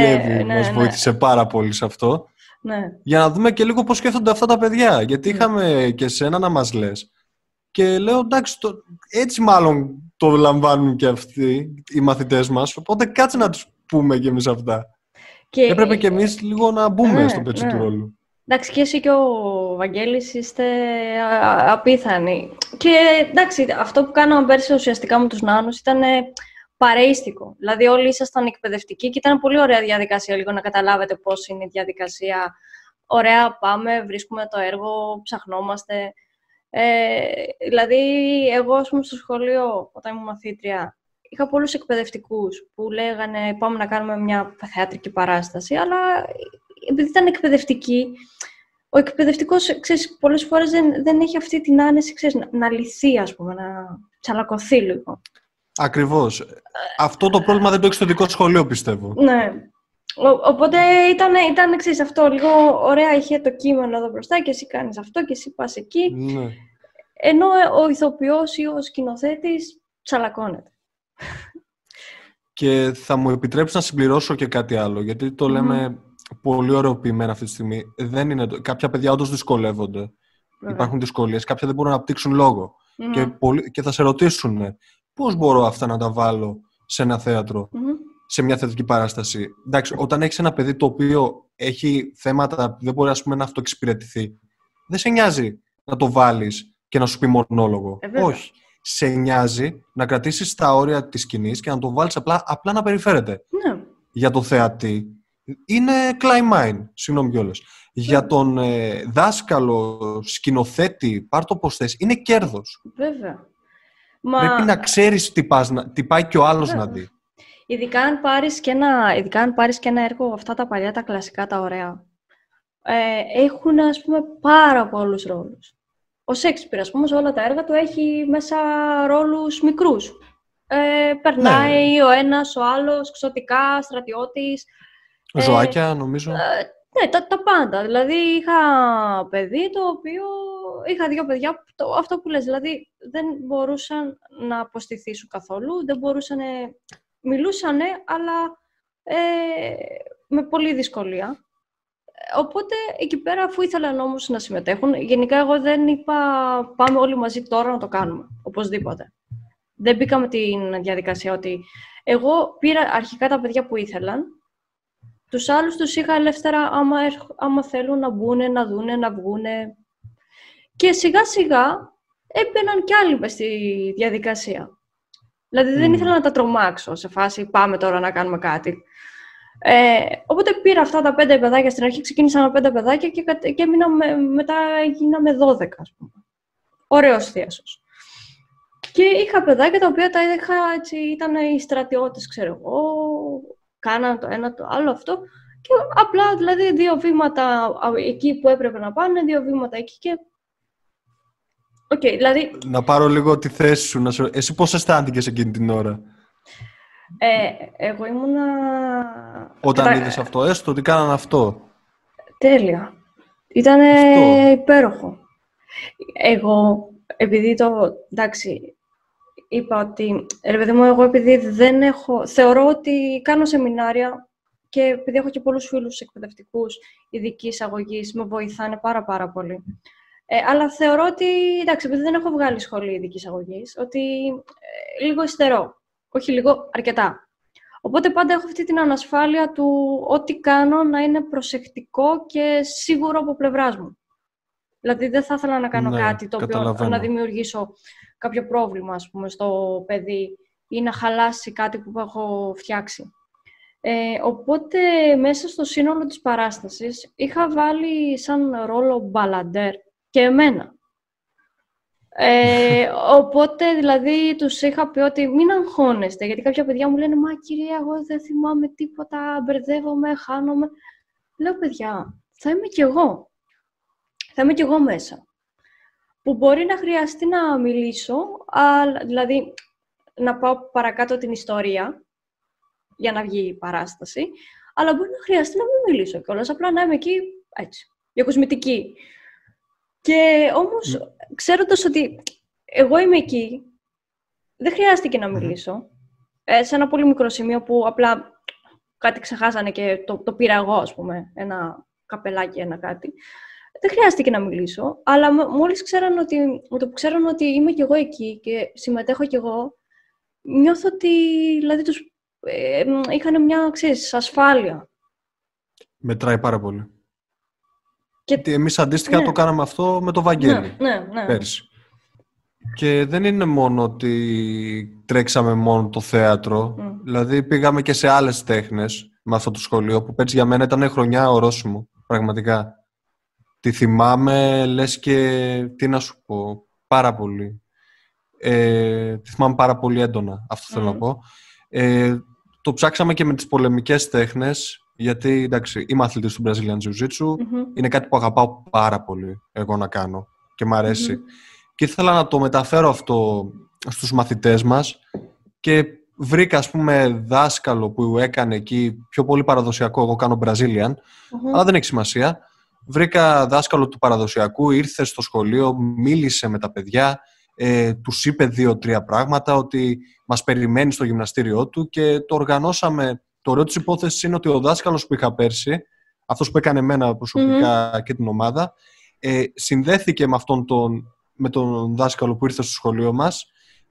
Η Εύη ναι, μας ναι. βοήθησε πάρα πολύ σε αυτό. Ναι. Για να δούμε και λίγο πώς σκέφτονται αυτά τα παιδιά. Γιατί είχαμε και σένα να μας λες και λέω εντάξει, το, έτσι μάλλον το λαμβάνουν και αυτοί οι μαθητές μας, οπότε κάτσε να τους πούμε κι εμείς αυτά. Και... Έπρεπε κι εμείς λίγο να μπούμε ναι, στο πετσί ναι. του ρόλου. Εντάξει, και εσύ και ο Βαγγέλης είστε απίθανοι. Και εντάξει, αυτό που κάναμε πέρσι ουσιαστικά με τους νάνους ήταν παρέιστικο. Δηλαδή όλοι ήσασταν εκπαιδευτικοί και ήταν πολύ ωραία διαδικασία λίγο να καταλάβετε πώς είναι η διαδικασία. Ωραία, πάμε, βρίσκουμε το έργο, ψαχνόμαστε. Ε, δηλαδή, εγώ, ας πούμε, στο σχολείο, όταν ήμουν μαθήτρια, είχα πολλούς εκπαιδευτικούς που λέγανε πάμε να κάνουμε μια θεατρική παράσταση, αλλά επειδή ήταν εκπαιδευτικοί, ο εκπαιδευτικός, ξέρεις, πολλές φορές δεν, δεν έχει αυτή την άνεση, ξέρεις, να, να λυθεί, ας πούμε, να τσαλακωθεί λίγο. Ακριβώς. Αυτό το πρόβλημα δεν το έχεις στο δικό σχολείο, πιστεύω. Ναι. Ο, οπότε ήταν, ήταν ξέρεις, αυτό, λίγο ωραία είχε το κείμενο εδώ μπροστά και εσύ κάνεις αυτό και εσύ πας εκεί. Ναι. Ενώ ο ηθοποιός ή ο σκηνοθέτης τσαλακώνεται. Και θα μου επιτρέψεις να συμπληρώσω και κάτι άλλο, γιατί το λέμε πολύ ωραιοποιημένα αυτή τη στιγμή. Δεν είναι, το- κάποια παιδιά όντως δυσκολεύονται. Βέβαια. Υπάρχουν δυσκολίες. Κάποια δεν μπορούν να αναπτύξουν λόγο. Μμμ. Και, πολλοί- και θα σε ρωτήσουν πώς μπορώ αυτά να τα βάλω σε ένα θέατρο, Μμμ. σε μια θεατρική παράσταση. Εντάξει, όταν έχεις ένα παιδί το οποίο έχει θέματα που δεν μπορεί ας πούμε, να αυτοεξυπηρετηθεί, δεν σε νοιάζει να το βάλεις και να σου πει μονόλογο. Ε, βέβαια. Όχι. Σε νοιάζει να κρατήσεις τα όρια της σκηνής και να το βάλεις απλά, απλά να περιφέρεται Ναι. για το θεατή είναι climb mine, συγγνώμη κιόλας. Για τον ε, δάσκαλο, σκηνοθέτη, πάρ' το πώς θες, είναι κέρδος. Βέβαια. Μα Πρέπει να ξέρεις τι, πας, να- τι πάει και ο άλλος Βέβαια. να δει. ειδικά αν πάρεις και ένα, ειδικά αν πάρεις και ένα έργο, αυτά τα παλιά, τα κλασικά, τα ωραία, ε, έχουν, ας πούμε, πάρα πολλούς ρόλους. Ο Σέξπιρ, ας πούμε, σε όλα τα έργα του έχει μέσα ρόλους μικρούς. Ε, περνάει ο ένας, ο άλλος, ξωτικά, στρατιώτης. Ε, Ζωάκια, νομίζω. Ναι, τα, τα πάντα. Δηλαδή, είχα παιδί το οποίο... Είχα δύο παιδιά, που το, αυτό που λες, δηλαδή δεν μπορούσαν να αποστηθήσουν καθόλου, δεν μπορούσαν... Μιλούσαν, αλλά ε, με πολύ δυσκολία. Ε, Οπότε, εκεί πέρα, αφού ήθελαν όμως να συμμετέχουν, γενικά εγώ δεν είπα πάμε όλοι μαζί τώρα να το κάνουμε, οπωσδήποτε. Δεν μπήκαμε την διαδικασία ότι εγώ πήρα αρχικά τα παιδιά που ήθελαν τους άλλους τους είχα ελεύθερα άμα, έρχ- άμα θέλουν να μπουν, να δούνε, να βγούνε. Και σιγά σιγά έμπαιναν κι άλλοι μες στη διαδικασία. Δηλαδή δεν Μμμ. ήθελα να τα τρομάξω σε φάση πάμε τώρα να κάνουμε κάτι. Ε, οπότε πήρα αυτά τα πέντε παιδάκια στην αρχή, ξεκίνησα με πέντε παιδάκια και, κατε- και έμεινα με- μετά γίναμε δώδεκα, ας πούμε. Ωραίος θείασος. Και είχα παιδάκια τα οποία τα είχα έτσι, ήταν οι στρατιώτες, ξέρω εγώ, κάναν το ένα το άλλο αυτό και απλά δηλαδή δύο βήματα α, εκεί που έπρεπε να πάνε, δύο βήματα εκεί και... Οκ, δηλαδή Να πάρω λίγο τη θέση σου. Να σε... Εσύ πώς αισθάνθηκες εκείνη την ώρα; ε, εγώ ήμουνα... Όταν Κατα- είδες αυτό, έστω ότι κάνανε αυτό. Τέλεια. Ήταν Αυτό. υπέροχο. Εγώ, επειδή το, εντάξει, είπα ότι, ρε παιδί μου, εγώ επειδή δεν έχω, θεωρώ ότι κάνω σεμινάρια και επειδή έχω και πολλούς φίλους εκπαιδευτικούς ειδική αγωγή, με βοηθάνε πάρα πάρα πολύ. Ε, αλλά θεωρώ ότι, εντάξει, επειδή δεν έχω βγάλει σχολή ειδική αγωγή, ότι ε, λίγο υστερώ. Όχι λίγο, αρκετά. Οπότε πάντα έχω αυτή την ανασφάλεια του ό,τι κάνω να είναι προσεκτικό και σίγουρο από πλευράς μου. Δηλαδή δεν θα ήθελα να κάνω Ναι, κάτι το οποίο καταλαβαίνω. να δημιουργήσω κάποιο πρόβλημα ας πούμε, στο παιδί ή να χαλάσει κάτι που έχω φτιάξει. Ε, οπότε μέσα στο σύνολο της παράστασης είχα βάλει σαν ρόλο μπαλαντέρ και εμένα. Ε, [LAUGHS] οπότε δηλαδή τους είχα πει ότι μην αγχώνεστε, γιατί κάποια παιδιά μου λένε «Μα κυρία, εγώ δεν θυμάμαι τίποτα, μπερδεύομαι, χάνομαι». Λέω «Παιδιά, θα είμαι κι εγώ. Θα είμαι κι εγώ μέσα. Που μπορεί να χρειαστεί να μιλήσω, αλλά, δηλαδή να πάω παρακάτω την ιστορία για να βγει η παράσταση, αλλά μπορεί να χρειαστεί να μην μιλήσω κιόλας, απλά να είμαι εκεί έτσι, για κοσμητική. Και όμως, ξέροντας ότι εγώ είμαι εκεί, δεν χρειάστηκε να μιλήσω. Ε, σε ένα πολύ μικρό σημείο που απλά κάτι ξεχάσανε και το, το πήρα εγώ, ας πούμε, ένα καπελάκι, ένα κάτι. Δεν χρειάστηκε να μιλήσω, αλλά μ- μόλις ξέραν ότι, με το που ξέραν ότι είμαι κι εγώ εκεί και συμμετέχω κι εγώ, νιώθω ότι δηλαδή τους ε, μ, είχαν μια, ξέρεις, ασφάλεια. Μετράει πάρα πολύ. Και- Γιατί εμείς αντίστοιχα Ναι. το κάναμε αυτό με το Βαγγέλη. Ναι, ναι, ναι. πέρσι. Και δεν είναι μόνο ότι τρέξαμε μόνο το θέατρο. Μμ. Δηλαδή πήγαμε και σε άλλες τέχνες με αυτό το σχολείο που πέρσι για μένα ήταν χρονιά ορόσημο. Πραγματικά. Τη θυμάμαι, λες και τι να σου πω. Πάρα πολύ. Ε, τη θυμάμαι πάρα πολύ έντονα, αυτό θέλω να πω. Ε, το ψάξαμε και με τις πολεμικές τέχνες, γιατί εντάξει, είμαι αθλητής του Brazilian Jiu-Jitsu, είναι κάτι που αγαπάω πάρα πολύ εγώ να κάνω και μου αρέσει. Και ήθελα να το μεταφέρω αυτό στους μαθητές μας και βρήκα ας πούμε δάσκαλο που έκανε εκεί πιο πολύ παραδοσιακό, εγώ κάνω Brazilian, αλλά δεν έχει σημασία. Βρήκα δάσκαλο του παραδοσιακού, ήρθε στο σχολείο, μίλησε με τα παιδιά, ε, τους είπε δύο-τρία πράγματα, ότι μας περιμένει στο γυμναστήριό του και το οργανώσαμε. Το ωραίο της υπόθεσης είναι ότι ο δάσκαλος που είχα πέρσι, αυτός που έκανε εμένα και την ομάδα, ε, συνδέθηκε με, αυτόν τον, με τον δάσκαλο που ήρθε στο σχολείο μας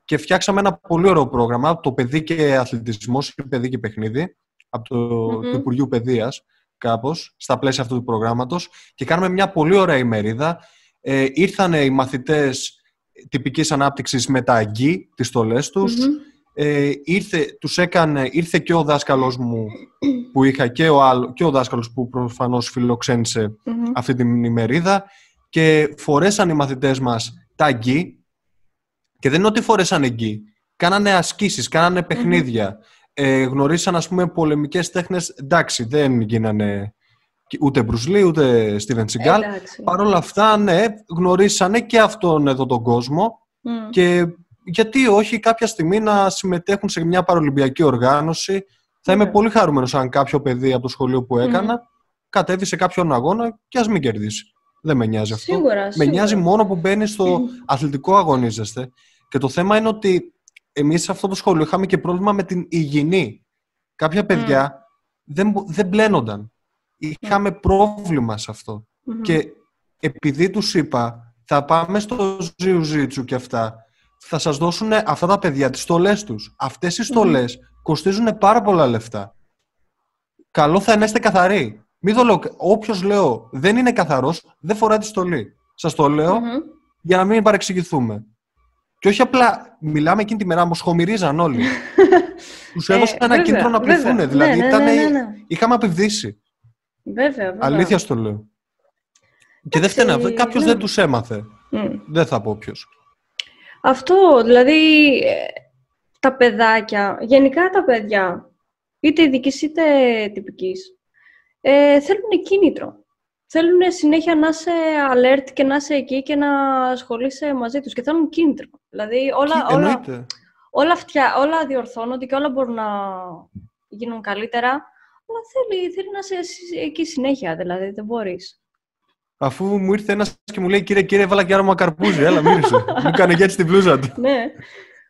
και φτιάξαμε ένα πολύ ωραίο πρόγραμμα, το παιδί και αθλητισμός, παιδί και παιχνίδι, από το, mm το Υπουργείο Παιδείας, κάπως, στα πλαίσια αυτού του προγράμματος και κάναμε μια πολύ ωραία ημερίδα. Ε, ήρθαν οι μαθητές τυπικής ανάπτυξης με τα αγγί, τις στολές τους. Ε, ήρθε, τους έκανε, ήρθε και ο δάσκαλος μου που είχα και ο, άλλο, και ο δάσκαλος που προφανώς αυτή την ημερίδα και φορέσαν οι μαθητές μας τα αγγί και δεν είναι ότι φορέσαν εγγύ. Κάνανε ασκήσεις, κάνανε ε, γνωρίσαν ας πούμε πολεμικές τέχνες. Εντάξει, δεν γίνανε ούτε Μπρουσλί, ούτε Στίβεν Σιγκάλ. Παρ' όλα αυτά, ναι, γνωρίσανε και αυτόν εδώ τον κόσμο. Και γιατί όχι κάποια στιγμή να συμμετέχουν σε μια παρολυμπιακή οργάνωση. Θα είμαι ναι. πολύ χαρούμενος αν κάποιο παιδί από το σχολείο που έκανα κατέβει σε κάποιον αγώνα και ας μην κερδίσει. Δεν με νοιάζει αυτό. Σίγουρα, με νοιάζει μόνο που μπαίνει στο αθλητικό αγωνίζεστε. Και το θέμα είναι ότι εμείς σε αυτό το σχολείο είχαμε και πρόβλημα με την υγιεινή. Κάποια παιδιά δεν, δεν μπλένονταν. Είχαμε πρόβλημα σε αυτό. Και επειδή τους είπα, θα πάμε στο Ζιουζίτσου και αυτά, θα σας δώσουν αυτά τα παιδιά τις στολές τους. Αυτές οι στολές κοστίζουν πάρα πολλά λεφτά. Καλό θα είναι να είστε καθαροί. Μην το λέω, όποιος λέω δεν είναι καθαρός, δεν φοράει τη στολή. Σας το λέω για να μην παρεξηγηθούμε. Και όχι απλά μιλάμε εκείνη τη μέρα, μου σχομυρίζαν όλοι. [LAUGHS] Τους έδωσαν ε, ένα κίνητρο να πληθούν. Δηλαδή ναι, ναι, ήταν, ναι, ναι, ναι, είχαμε απευδίσει. Βέβαια, βέβαια. Αλήθεια στο λέω. Και δεν φταίνε Κάποιος δεν τους έμαθε. Δεν θα πω ποιος. Αυτό, δηλαδή ε, τα παιδάκια, γενικά τα παιδιά, είτε ειδικής είτε τυπικής, ε, θέλουν κίνητρο θέλουν συνέχεια να είσαι alert και να είσαι εκεί και να ασχολείσαι μαζί τους και θέλουν κίνητρο. Δηλαδή όλα, όλα, όλα, φτια, όλα διορθώνονται και όλα μπορούν να γίνουν καλύτερα, αλλά θέλει, θέλει να είσαι εκεί συνέχεια, δηλαδή δεν μπορείς. Αφού μου ήρθε ένας και μου λέει: Κύριε, κύριε, βάλα και άρωμα καρπούζι. Έλα, μύρισε. [LAUGHS] μου έκανε έτσι την πλούζα του. ναι.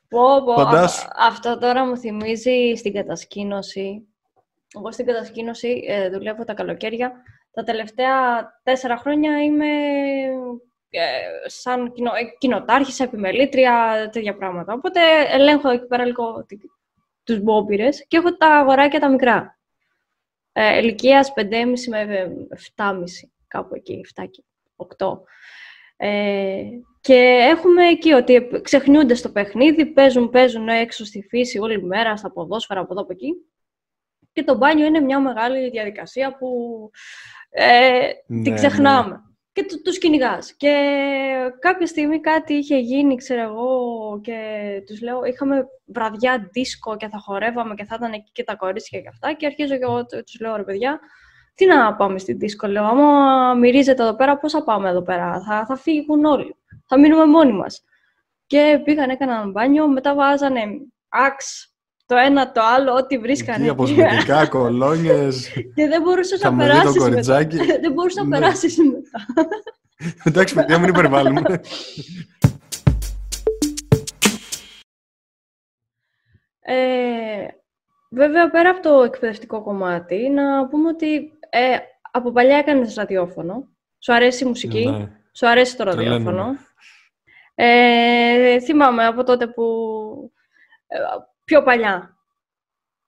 Πω, πω. Αυτό τώρα μου θυμίζει στην κατασκήνωση. Εγώ στην κατασκήνωση ε, δουλεύω τα καλοκαίρια τα τελευταία τέσσερα χρόνια είμαι ε, σαν κοινο, ε, κοινοτάρχης, επιμελήτρια, τέτοια πράγματα. Οπότε ελέγχω εκεί πέρα λίγο τους μπόμπυρες και έχω τα αγοράκια τα μικρά. Ε, ηλικίας 5,5 με 7,5, κάπου εκεί, 7 και 8. Ε, και έχουμε εκεί ότι ξεχνιούνται στο παιχνίδι, παίζουν, παίζουν έξω στη φύση όλη μέρα, στα ποδόσφαιρα από εδώ από εκεί. Και το μπάνιο είναι μια μεγάλη διαδικασία που ε, την ναι, ξεχνάμε. Ναι. Και του, τους κυνηγά. Και κάποια στιγμή κάτι είχε γίνει, ξέρω εγώ, και τους λέω, είχαμε βραδιά δίσκο και θα χορεύαμε και θα ήταν εκεί και τα κορίτσια και αυτά. Και αρχίζω και εγώ τους λέω, ρε παιδιά, τι να πάμε στην δίσκο, λέω, άμα μυρίζετε εδώ πέρα, πώς θα πάμε εδώ πέρα, θα, θα φύγουν όλοι, θα μείνουμε μόνοι μας. Και πήγαν, έκαναν μπάνιο, μετά βάζανε αξ, το ένα το άλλο, ό,τι βρίσκανε. Τι αποσμητικά, κολόνιες. [LAUGHS] και δεν μπορούσε να περάσεις μετά. [LAUGHS] δεν μπορούσε να ναι. περάσεις μετά. [LAUGHS] Εντάξει, παιδιά, μην υπερβάλλουμε. Ε, βέβαια, πέρα από το εκπαιδευτικό κομμάτι, να πούμε ότι ε, από παλιά έκανες ραδιόφωνο. Σου αρέσει η μουσική, ναι. σου αρέσει το ραδιόφωνο; Ε, θυμάμαι από τότε που ε, πιο παλιά.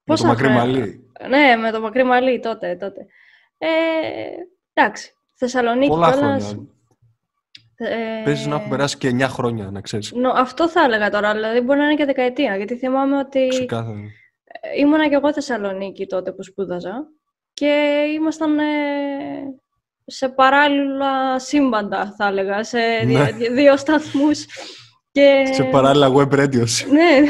Με το μακρύ μαλλί. Ναι, με το μακρύ μαλλί τότε. τότε. Ε, εντάξει. Θεσσαλονίκη Πολλά χρόνια. Ε, Παίζεις να έχουν περάσει και 9 χρόνια, να ξέρεις. Νο, αυτό θα έλεγα τώρα, δηλαδή μπορεί να είναι και δεκαετία. Γιατί θυμάμαι ότι Ξεκάθαρα. Ε, ήμουνα και εγώ Θεσσαλονίκη τότε που σπούδαζα και ήμασταν ε, σε παράλληλα σύμπαντα, θα έλεγα, σε ναι. δύο, δύο σταθμούς Και... Σε παράλληλα web radio. ναι.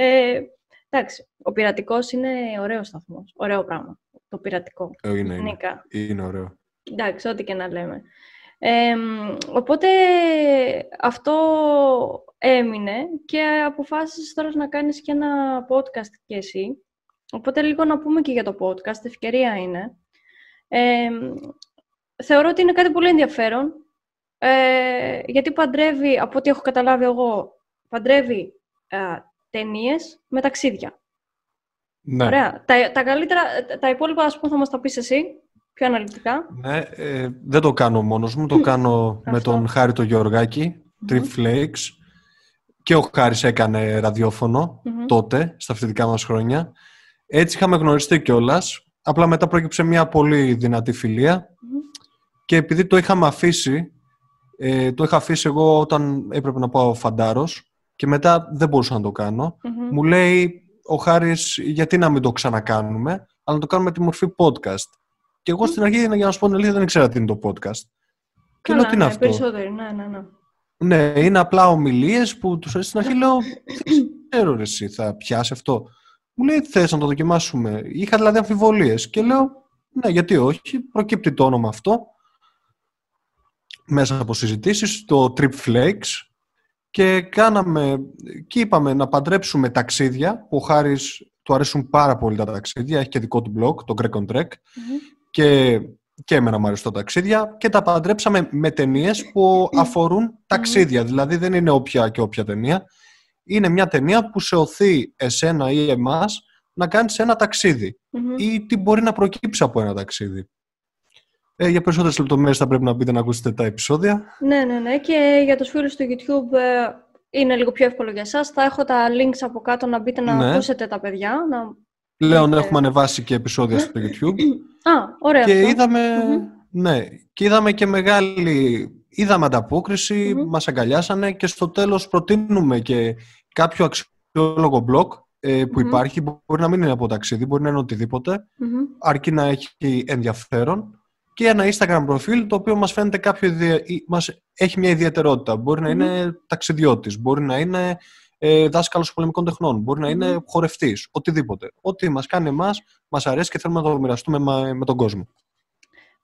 Ε, εντάξει, ο πειρατικός είναι ωραίος σταθμός. Ωραίο πράγμα. Το πειρατικό. Ε, είναι, είναι. γενικά. είναι ωραίο. Εντάξει, ό,τι και να λέμε. Ε, οπότε αυτό έμεινε και αποφάσισες τώρα να κάνεις και ένα podcast και εσύ. Οπότε λίγο να πούμε και για το podcast, ευκαιρία είναι. Ε, θεωρώ ότι είναι κάτι πολύ ενδιαφέρον, ε, γιατί παντρεύει, από ό,τι έχω καταλάβει εγώ, παντρεύει ε, ταινίες με ταξίδια. Ναι. Ωραία. Τα, τα καλύτερα, τα υπόλοιπα ας πούμε θα μας τα πεις εσύ, πιο αναλυτικά. Ναι, ε, δεν το κάνω μόνος μου, το κάνω με Αυτό. τον Χάρη το Γεωργάκη, Trip Flakes. Και ο Χάρης έκανε ραδιόφωνο Μμμ. τότε, στα φοιτητικά μας χρόνια. Έτσι είχαμε γνωριστεί κιόλας. Απλά μετά πρόκειψε μια πολύ δυνατή φιλία. Μμμ. Και επειδή το είχαμε αφήσει, ε, το είχα αφήσει εγώ όταν έπρεπε να πάω φαντάρος και μετά δεν μπορούσα να το κάνω. Μμμ. Μου λέει ο Χάρης γιατί να μην το ξανακάνουμε, αλλά να το κάνουμε με τη μορφή podcast. Και εγώ στην αρχή, για να σου πω την αλήθεια, δεν ήξερα τι είναι το podcast. Και λέω, τι είναι ναι, αυτό; Περισσότεροι, ναι, ναι, ναι. Ναι, είναι απλά ομιλίες που τους αρέσει στην αρχή. Λέω, δεν ξέρω ρε, εσύ, θα πιάσει αυτό. Μου λέει, θες να το δοκιμάσουμε. Είχα δηλαδή αμφιβολίες. Και λέω, ναι, γιατί όχι. Προκύπτει το όνομα αυτό. Μέσα από συζητήσεις, το Trip Flakes. Και κάναμε, και είπαμε να παντρέψουμε ταξίδια, που ο Χάρης του αρέσουν πάρα πολύ τα ταξίδια, έχει και δικό του blog, το Greg on Trek, Μμμ. και, και εμένα μου αρέσουν τα ταξίδια και τα παντρέψαμε με ταινίες που αφορούν ταξίδια. Δηλαδή δεν είναι όποια και όποια ταινία. Είναι μια ταινία που σε οθεί εσένα ή εμάς να κάνεις ένα ταξίδι Μμμ. ή τι μπορεί να προκύψει από ένα ταξίδι. Ε, για περισσότερες λεπτομέρειες θα πρέπει να μπείτε να ακούσετε τα επεισόδια. Ναι, ναι, ναι. Και για τους φίλους του YouTube ε, είναι λίγο πιο εύκολο για εσάς. Θα έχω τα links από κάτω να μπείτε να Ναι. ακούσετε τα παιδιά. Να... Πλέον Ναι. έχουμε ανεβάσει και επεισόδια στο YouTube. Α, ωραία και αυτό. είδαμε, Μμμ. ναι, και είδαμε και μεγάλη, είδαμε ανταπόκριση, Μμμ. μας αγκαλιάσανε και στο τέλος προτείνουμε και κάποιο αξιόλογο blog ε, που Μμμ. υπάρχει, μπορεί να μην είναι από ταξίδι, μπορεί να είναι οτιδήποτε, Μμμ. αρκεί να έχει ενδιαφέρον και ένα Instagram προφίλ το οποίο μας φαίνεται κάποιο, ιδια- ή- μας έχει μια ιδιαιτερότητα. Μπορεί να Μμμ. είναι ταξιδιώτης, μπορεί να είναι ε, δάσκαλος πολεμικών τεχνών, μπορεί να είναι Μμμ. χορευτής, οτιδήποτε. Ό,τι μας κάνει εμάς, μας αρέσει και θέλουμε να το μοιραστούμε μα- με τον κόσμο.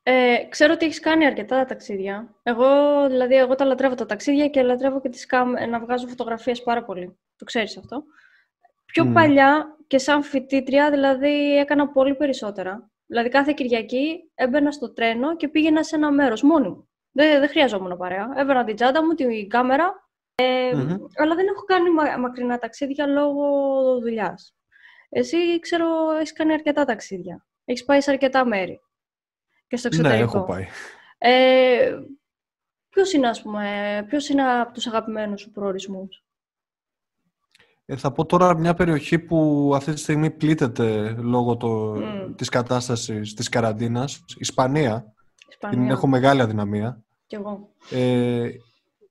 Ε, ξέρω ότι έχεις κάνει αρκετά ταξίδια. Εγώ, δηλαδή, εγώ τα λατρεύω τα ταξίδια και λατρεύω και τις κάμ... να βγάζω φωτογραφίες πάρα πολύ. Το ξέρεις αυτό. Πιο Μμ. παλιά και σαν φοιτήτρια, δηλαδή, έκανα πολύ περισσότερα. Δηλαδή, κάθε Κυριακή έμπαινα στο τρένο και πήγαινα σε ένα μέρος μόνη μου. Δεν, δεν χρειαζόμουν παρέα. Έβαινα την τσάντα μου, την κάμερα, ε, Μμμ. αλλά δεν έχω κάνει μα- μακρινά ταξίδια λόγω δουλειάς. Εσύ, ξέρω, έχεις κάνει αρκετά ταξίδια. Έχεις πάει σε αρκετά μέρη. Και στο Ναι, εξωτερικό. έχω πάει. Ε, ποιος είναι, ας πούμε, ποιος είναι από τους αγαπημένους σου προορισμούς; Ε, θα πω τώρα μια περιοχή που αυτή τη στιγμή πλήττεται λόγω το, Μμ. της κατάστασης της καραντίνας. Ισπανία. Ισπανία. Την έχω μεγάλη αδυναμία. Κι εγώ. Ε,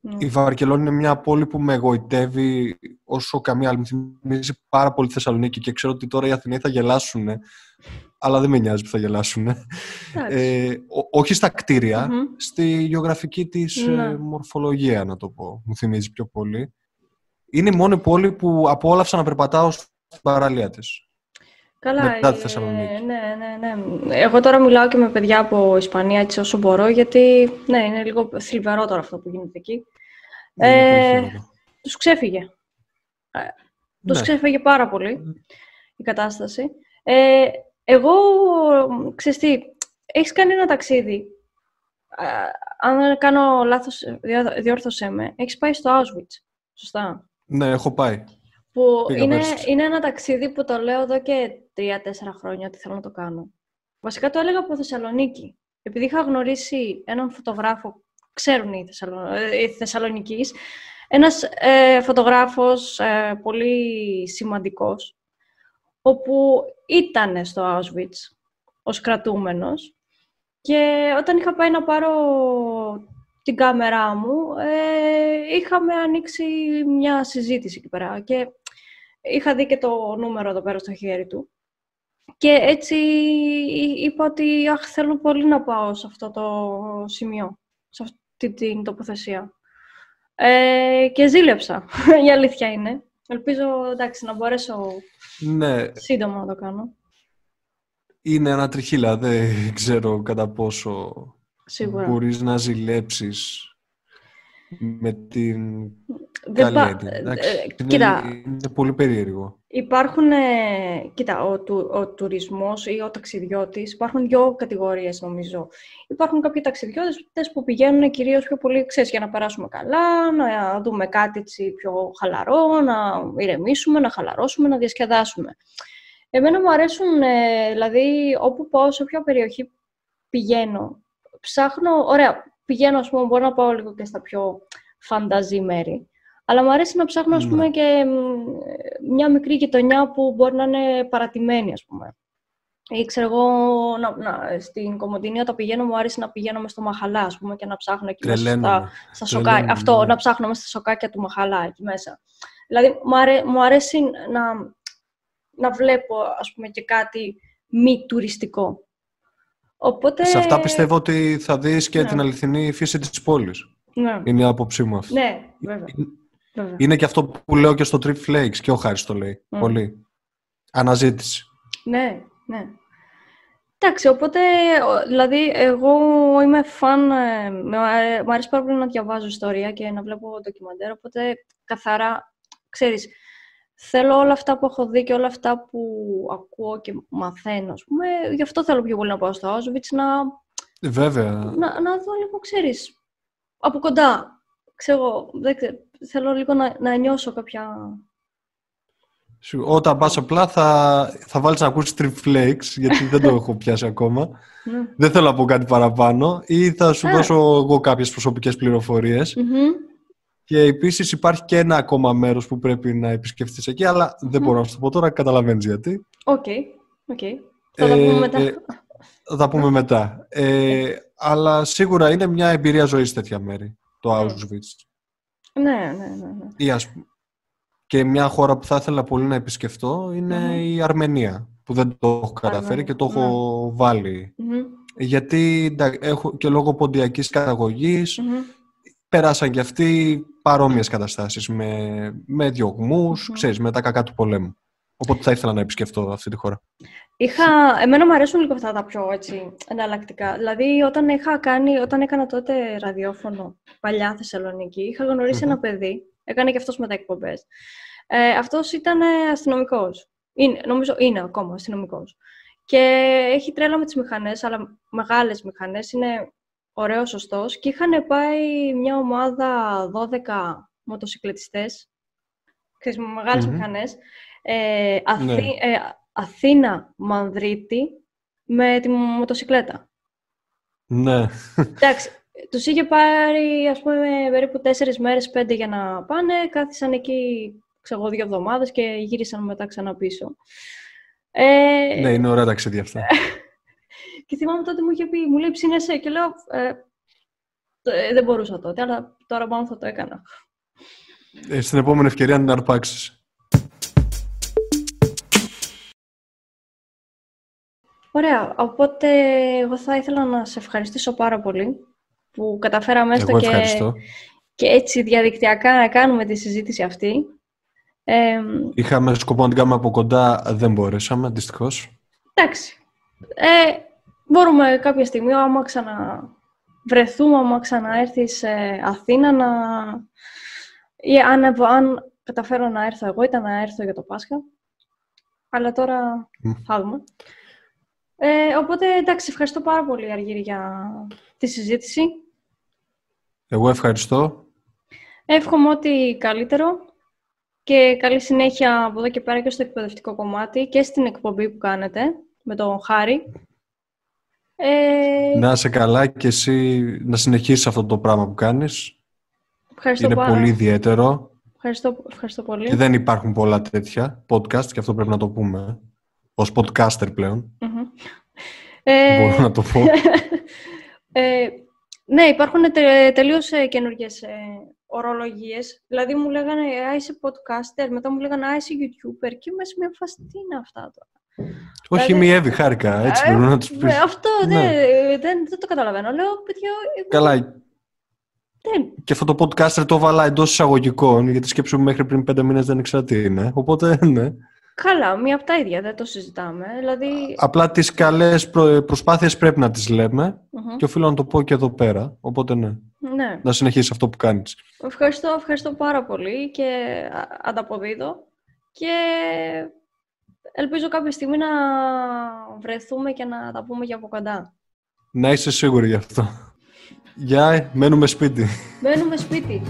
Μμ. η Βαρκελόνη είναι μια πόλη που με εγωιτεύει όσο καμία άλλη. Μου θυμίζει πάρα πολύ τη Θεσσαλονίκη και ξέρω ότι τώρα οι Αθηναίοι θα γελάσουν. Αλλά δεν με νοιάζει που θα γελάσουν. Εντάξει. Ε, ό- όχι στα κτίρια, Μμμ. στη γεωγραφική της Ναι. ε, μορφολογία, να το πω. Μου θυμίζει πιο πολύ. Είναι η μόνη πόλη που απόλαυσα να περπατάω στην παραλία της. Καλά, μετά τη ε, Θεσσαλονίκη. ναι, ναι, ναι. Εγώ τώρα μιλάω και με παιδιά από Ισπανία έτσι όσο μπορώ, γιατί ναι, είναι λίγο θλιβερό τώρα αυτό που γίνεται εκεί. Είναι πολύ Ε, χειρότερο. Τους ξέφυγε. Ε, Τους Ναι. ξέφυγε πάρα πολύ η κατάσταση. Ε, εγώ, ξέρεις τι, έχεις κάνει ένα ταξίδι. Ε, αν κάνω λάθος, διά- διόρθωσέ με. Έχεις πάει στο Auschwitz, σωστά; Ναι, έχω πάει. Που Πήγα είναι, πέρσι. είναι ένα ταξίδι που το λέω εδώ και τρία-τέσσερα χρόνια ότι θέλω να το κάνω. Βασικά το έλεγα από Θεσσαλονίκη. Επειδή είχα γνωρίσει έναν φωτογράφο, ξέρουν οι, Θεσσαλο... ε, οι Θεσσαλονικείς, ένας ε, φωτογράφος ε, πολύ σημαντικός, όπου ήταν στο Auschwitz ως κρατούμενος και όταν είχα πάει να πάρω την κάμερά μου, ε, είχαμε ανοίξει μια συζήτηση εκεί πέρα και είχα δει και το νούμερο εδώ πέρα στο χέρι του. Και έτσι είπα ότι αχ, θέλω πολύ να πάω σε αυτό το σημείο, σε αυτή την τοποθεσία. Ε, και ζήλεψα, [LAUGHS] η αλήθεια είναι. Ελπίζω, εντάξει, να μπορέσω Ναι, σύντομα να το κάνω. είναι ένα τριχύλα. Δεν ξέρω κατά πόσο Σίγουρα. μπορείς να ζηλέψεις με την Δεν καλή πα- έννοια. Εντάξει, ε, είναι, κοίτα, είναι πολύ περίεργο. Υπάρχουν, ε, κοίτα, ο, του, ο τουρισμός ή ο ταξιδιώτης, υπάρχουν δύο κατηγορίες νομίζω. Υπάρχουν κάποιοι ταξιδιώτες που πηγαίνουν κυρίως πιο πολύ, ξέρεις, για να περάσουμε καλά, να δούμε κάτι έτσι πιο χαλαρό, να ηρεμήσουμε, να χαλαρώσουμε, να διασκεδάσουμε. Εμένα μου αρέσουν, ε, δηλαδή, όπου πάω, σε όποια περιοχή πηγαίνω, ψάχνω, ωραία, πηγαίνω, ας πούμε, μπορώ να πάω λίγο και στα πιο φανταζή μέρη. Αλλά μου αρέσει να ψάχνω, ας Ναι. πούμε, και μ, μια μικρή γειτονιά που μπορεί να είναι παρατημένη, ας πούμε. Ή ξέρω εγώ, να, να, στην Κομοντινή όταν πηγαίνω, μου άρεσε να πηγαίνω μες στο Μαχαλά, ας πούμε, και να ψάχνω εκεί μέσα στα, Τρελαίνομαι. στα Τρελαίνομαι, σοκάκια. Αυτό, ναι. να ψάχνω μέσα στα σοκάκια του Μαχαλά, εκεί μέσα. Δηλαδή, μου, αρέ- μου αρέσει να, να βλέπω, ας πούμε, και κάτι μη τουριστικό. Οπότε... Σε αυτά πιστεύω ότι θα δεις και Ναι. την αληθινή φύση της πόλης. Ναι, Είναι η άποψή μου αυτή. ναι βέβαια. βέβαια. Είναι και αυτό που λέω και στο Trip Flakes και ο Χάρης το λέει. Μμ. Πολύ. Αναζήτηση. Ναι, ναι. Εντάξει, οπότε, ο- δηλαδή, εγώ είμαι φαν, ε, με, αρέ- μου αρέσει πάρα πολύ να διαβάζω ιστορία και να βλέπω ντοκιμαντέρ, οπότε καθαρά, ξέρεις, θέλω όλα αυτά που έχω δει και όλα αυτά που ακούω και μαθαίνω, ας πούμε, γι' αυτό θέλω πιο πολύ να πάω στο Auschwitz, να, Βέβαια. να, να δω λίγο, ξέρεις, από κοντά. Ξέρω, εγώ, δεν ξέρω, θέλω λίγο να, να νιώσω κάποια... Σου- Όταν πας απλά θα, θα βάλεις να ακούσεις Trip Flakes, γιατί δεν το [LAUGHS] έχω πιάσει ακόμα. Ναι. Δεν θέλω να πω κάτι παραπάνω. Ή θα σου Α. δώσω εγώ κάποιες προσωπικές πληροφορίες. Μμμ. Και επίσης υπάρχει και ένα ακόμα μέρος που πρέπει να επισκεφτείς εκεί, αλλά δεν Μμμ. μπορώ να σου το πω τώρα, καταλαβαίνεις γιατί. OK, OK. Θα τα Ε, πούμε μετά. ε, Θα τα πούμε μετά. Ε, αλλά σίγουρα είναι μια εμπειρία ζωής τέτοια μέρη, το Μμμ. Auschwitz. Ναι, ναι, ναι. ναι. Ή ας πούμε, και μια χώρα που θα ήθελα πολύ να επισκεφτώ είναι Μμμ. η Αρμενία, που δεν το έχω καταφέρει Αρμενία, και το έχω βάλει. Μμμ, Γιατί εντα- έχω και λόγω ποντιακής καταγωγής μμμ. πέρασαν και αυτοί παρόμοιες καταστάσεις με, με διωγμούς, Μμμ. ξέρεις, με τα κακά του πολέμου. Οπότε θα ήθελα να επισκεφτώ αυτή τη χώρα. Είχα, εμένα μου αρέσουν λίγο αυτά τα πιο έτσι, εναλλακτικά. Δηλαδή, όταν, είχα κάνει, όταν έκανα τότε ραδιόφωνο, παλιά Θεσσαλονίκη, είχα γνωρίσει Μμμ. ένα παιδί, έκανε και αυτός μετά εκπομπές. Ε, αυτός ήταν ε, αστυνομικός. Είναι, νομίζω είναι ακόμα αστυνομικός. Και έχει τρέλα με τις μηχανές, αλλά μεγάλες μηχανές, είναι ωραίος, σωστός. Και είχαν πάει μια ομάδα 12 μοτοσυκλετιστές, ξέρεις, με μεγάλες Μμμ. μηχανές, ε, Αθή, Ναι. ε, Αθήνα Μανδρίτη με τη μοτοσυκλέτα. Ναι. Εντάξει, τους είχε πάρει ας πούμε περίπου τέσσερις μέρες, πέντε για να πάνε, κάθισαν εκεί ξέρω εγώ, δύο εβδομάδες και γύρισαν μετά ξανά πίσω. Ε, ναι, είναι ωραία ταξίδια αυτά. [LAUGHS] Και θυμάμαι τότε μου είχε πει, μου λέει ψήνεσαι και λέω, ε, ε, δεν μπορούσα τότε, αλλά τώρα πάνω θα το έκανα. Ε, στην επόμενη ευκαιρία να την αρπάξεις. Ωραία, οπότε εγώ θα ήθελα να σε ευχαριστήσω πάρα πολύ που καταφέραμε έστω Εγώ και, ευχαριστώ. και έτσι διαδικτυακά να κάνουμε τη συζήτηση αυτή. Ε, Είχαμε σκοπό να την κάνουμε από κοντά, δεν μπορέσαμε, δυστυχώς. εντάξει, ε, μπορούμε κάποια στιγμή, άμα ξαναβρεθούμε, άμα ξαναέρθει σε Αθήνα, να... ή αν, αν καταφέρω να έρθω εγώ, ήταν να έρθω για το Πάσχα. Αλλά τώρα Μμ. θα δούμε. Ε, οπότε, εντάξει, ευχαριστώ πάρα πολύ, Αργύρη, για τη συζήτηση. Εγώ ευχαριστώ. Εύχομαι ό,τι καλύτερο και καλή συνέχεια από εδώ και πέρα και στο εκπαιδευτικό κομμάτι και στην εκπομπή που κάνετε με τον Χάρη. Ε, Να είσαι καλά και εσύ να συνεχίσεις αυτό το πράγμα που κάνεις. ευχαριστώ, Είναι πάρα. πολύ ιδιαίτερο Ευχαριστώ, ευχαριστώ πολύ. και δεν υπάρχουν πολλά τέτοια podcast και αυτό πρέπει να το πούμε. Ως podcaster πλέον, Μμμ. Ε, μπορώ να το πω. [LAUGHS] ε, ναι, υπάρχουν τε, τελείως ε, καινούργιες ε, ορολογίες. Δηλαδή μου λέγανε «Α, είσαι podcaster», μετά μου λέγανε «Α, είσαι YouTuber» και είμαι σε μια φάση «Τι είναι αυτά τώρα». Όχι Δηλαδή- μη Εύη, χάρηκα. Έτσι Ε, μπορώ να τους πεις. ε, αυτό Ναι. δεν, δεν, δεν το καταλαβαίνω. Λέω, παιδιά, εγώ- Καλά, Δεν. Και αυτό το podcaster το έβαλα εντός εισαγωγικών, γιατί σκέψου μέχρι πριν πέντε μήνες δεν ήξερα τι είναι. Οπότε, ναι. Καλά, μία από τα ίδια, δεν το συζητάμε. Δηλαδή... Απλά τις καλές προ... προσπάθειες πρέπει να τις λέμε Μμμ. και οφείλω να το πω και εδώ πέρα. Οπότε ναι, Ναι. να συνεχίσεις αυτό που κάνεις. Ευχαριστώ, ευχαριστώ πάρα πολύ και α- ανταποδίδω και ελπίζω κάποια στιγμή να βρεθούμε και να τα πούμε και από κοντά. Να είσαι σίγουρη γι' αυτό. Γεια, μένουμε σπίτι. Μένουμε σπίτι.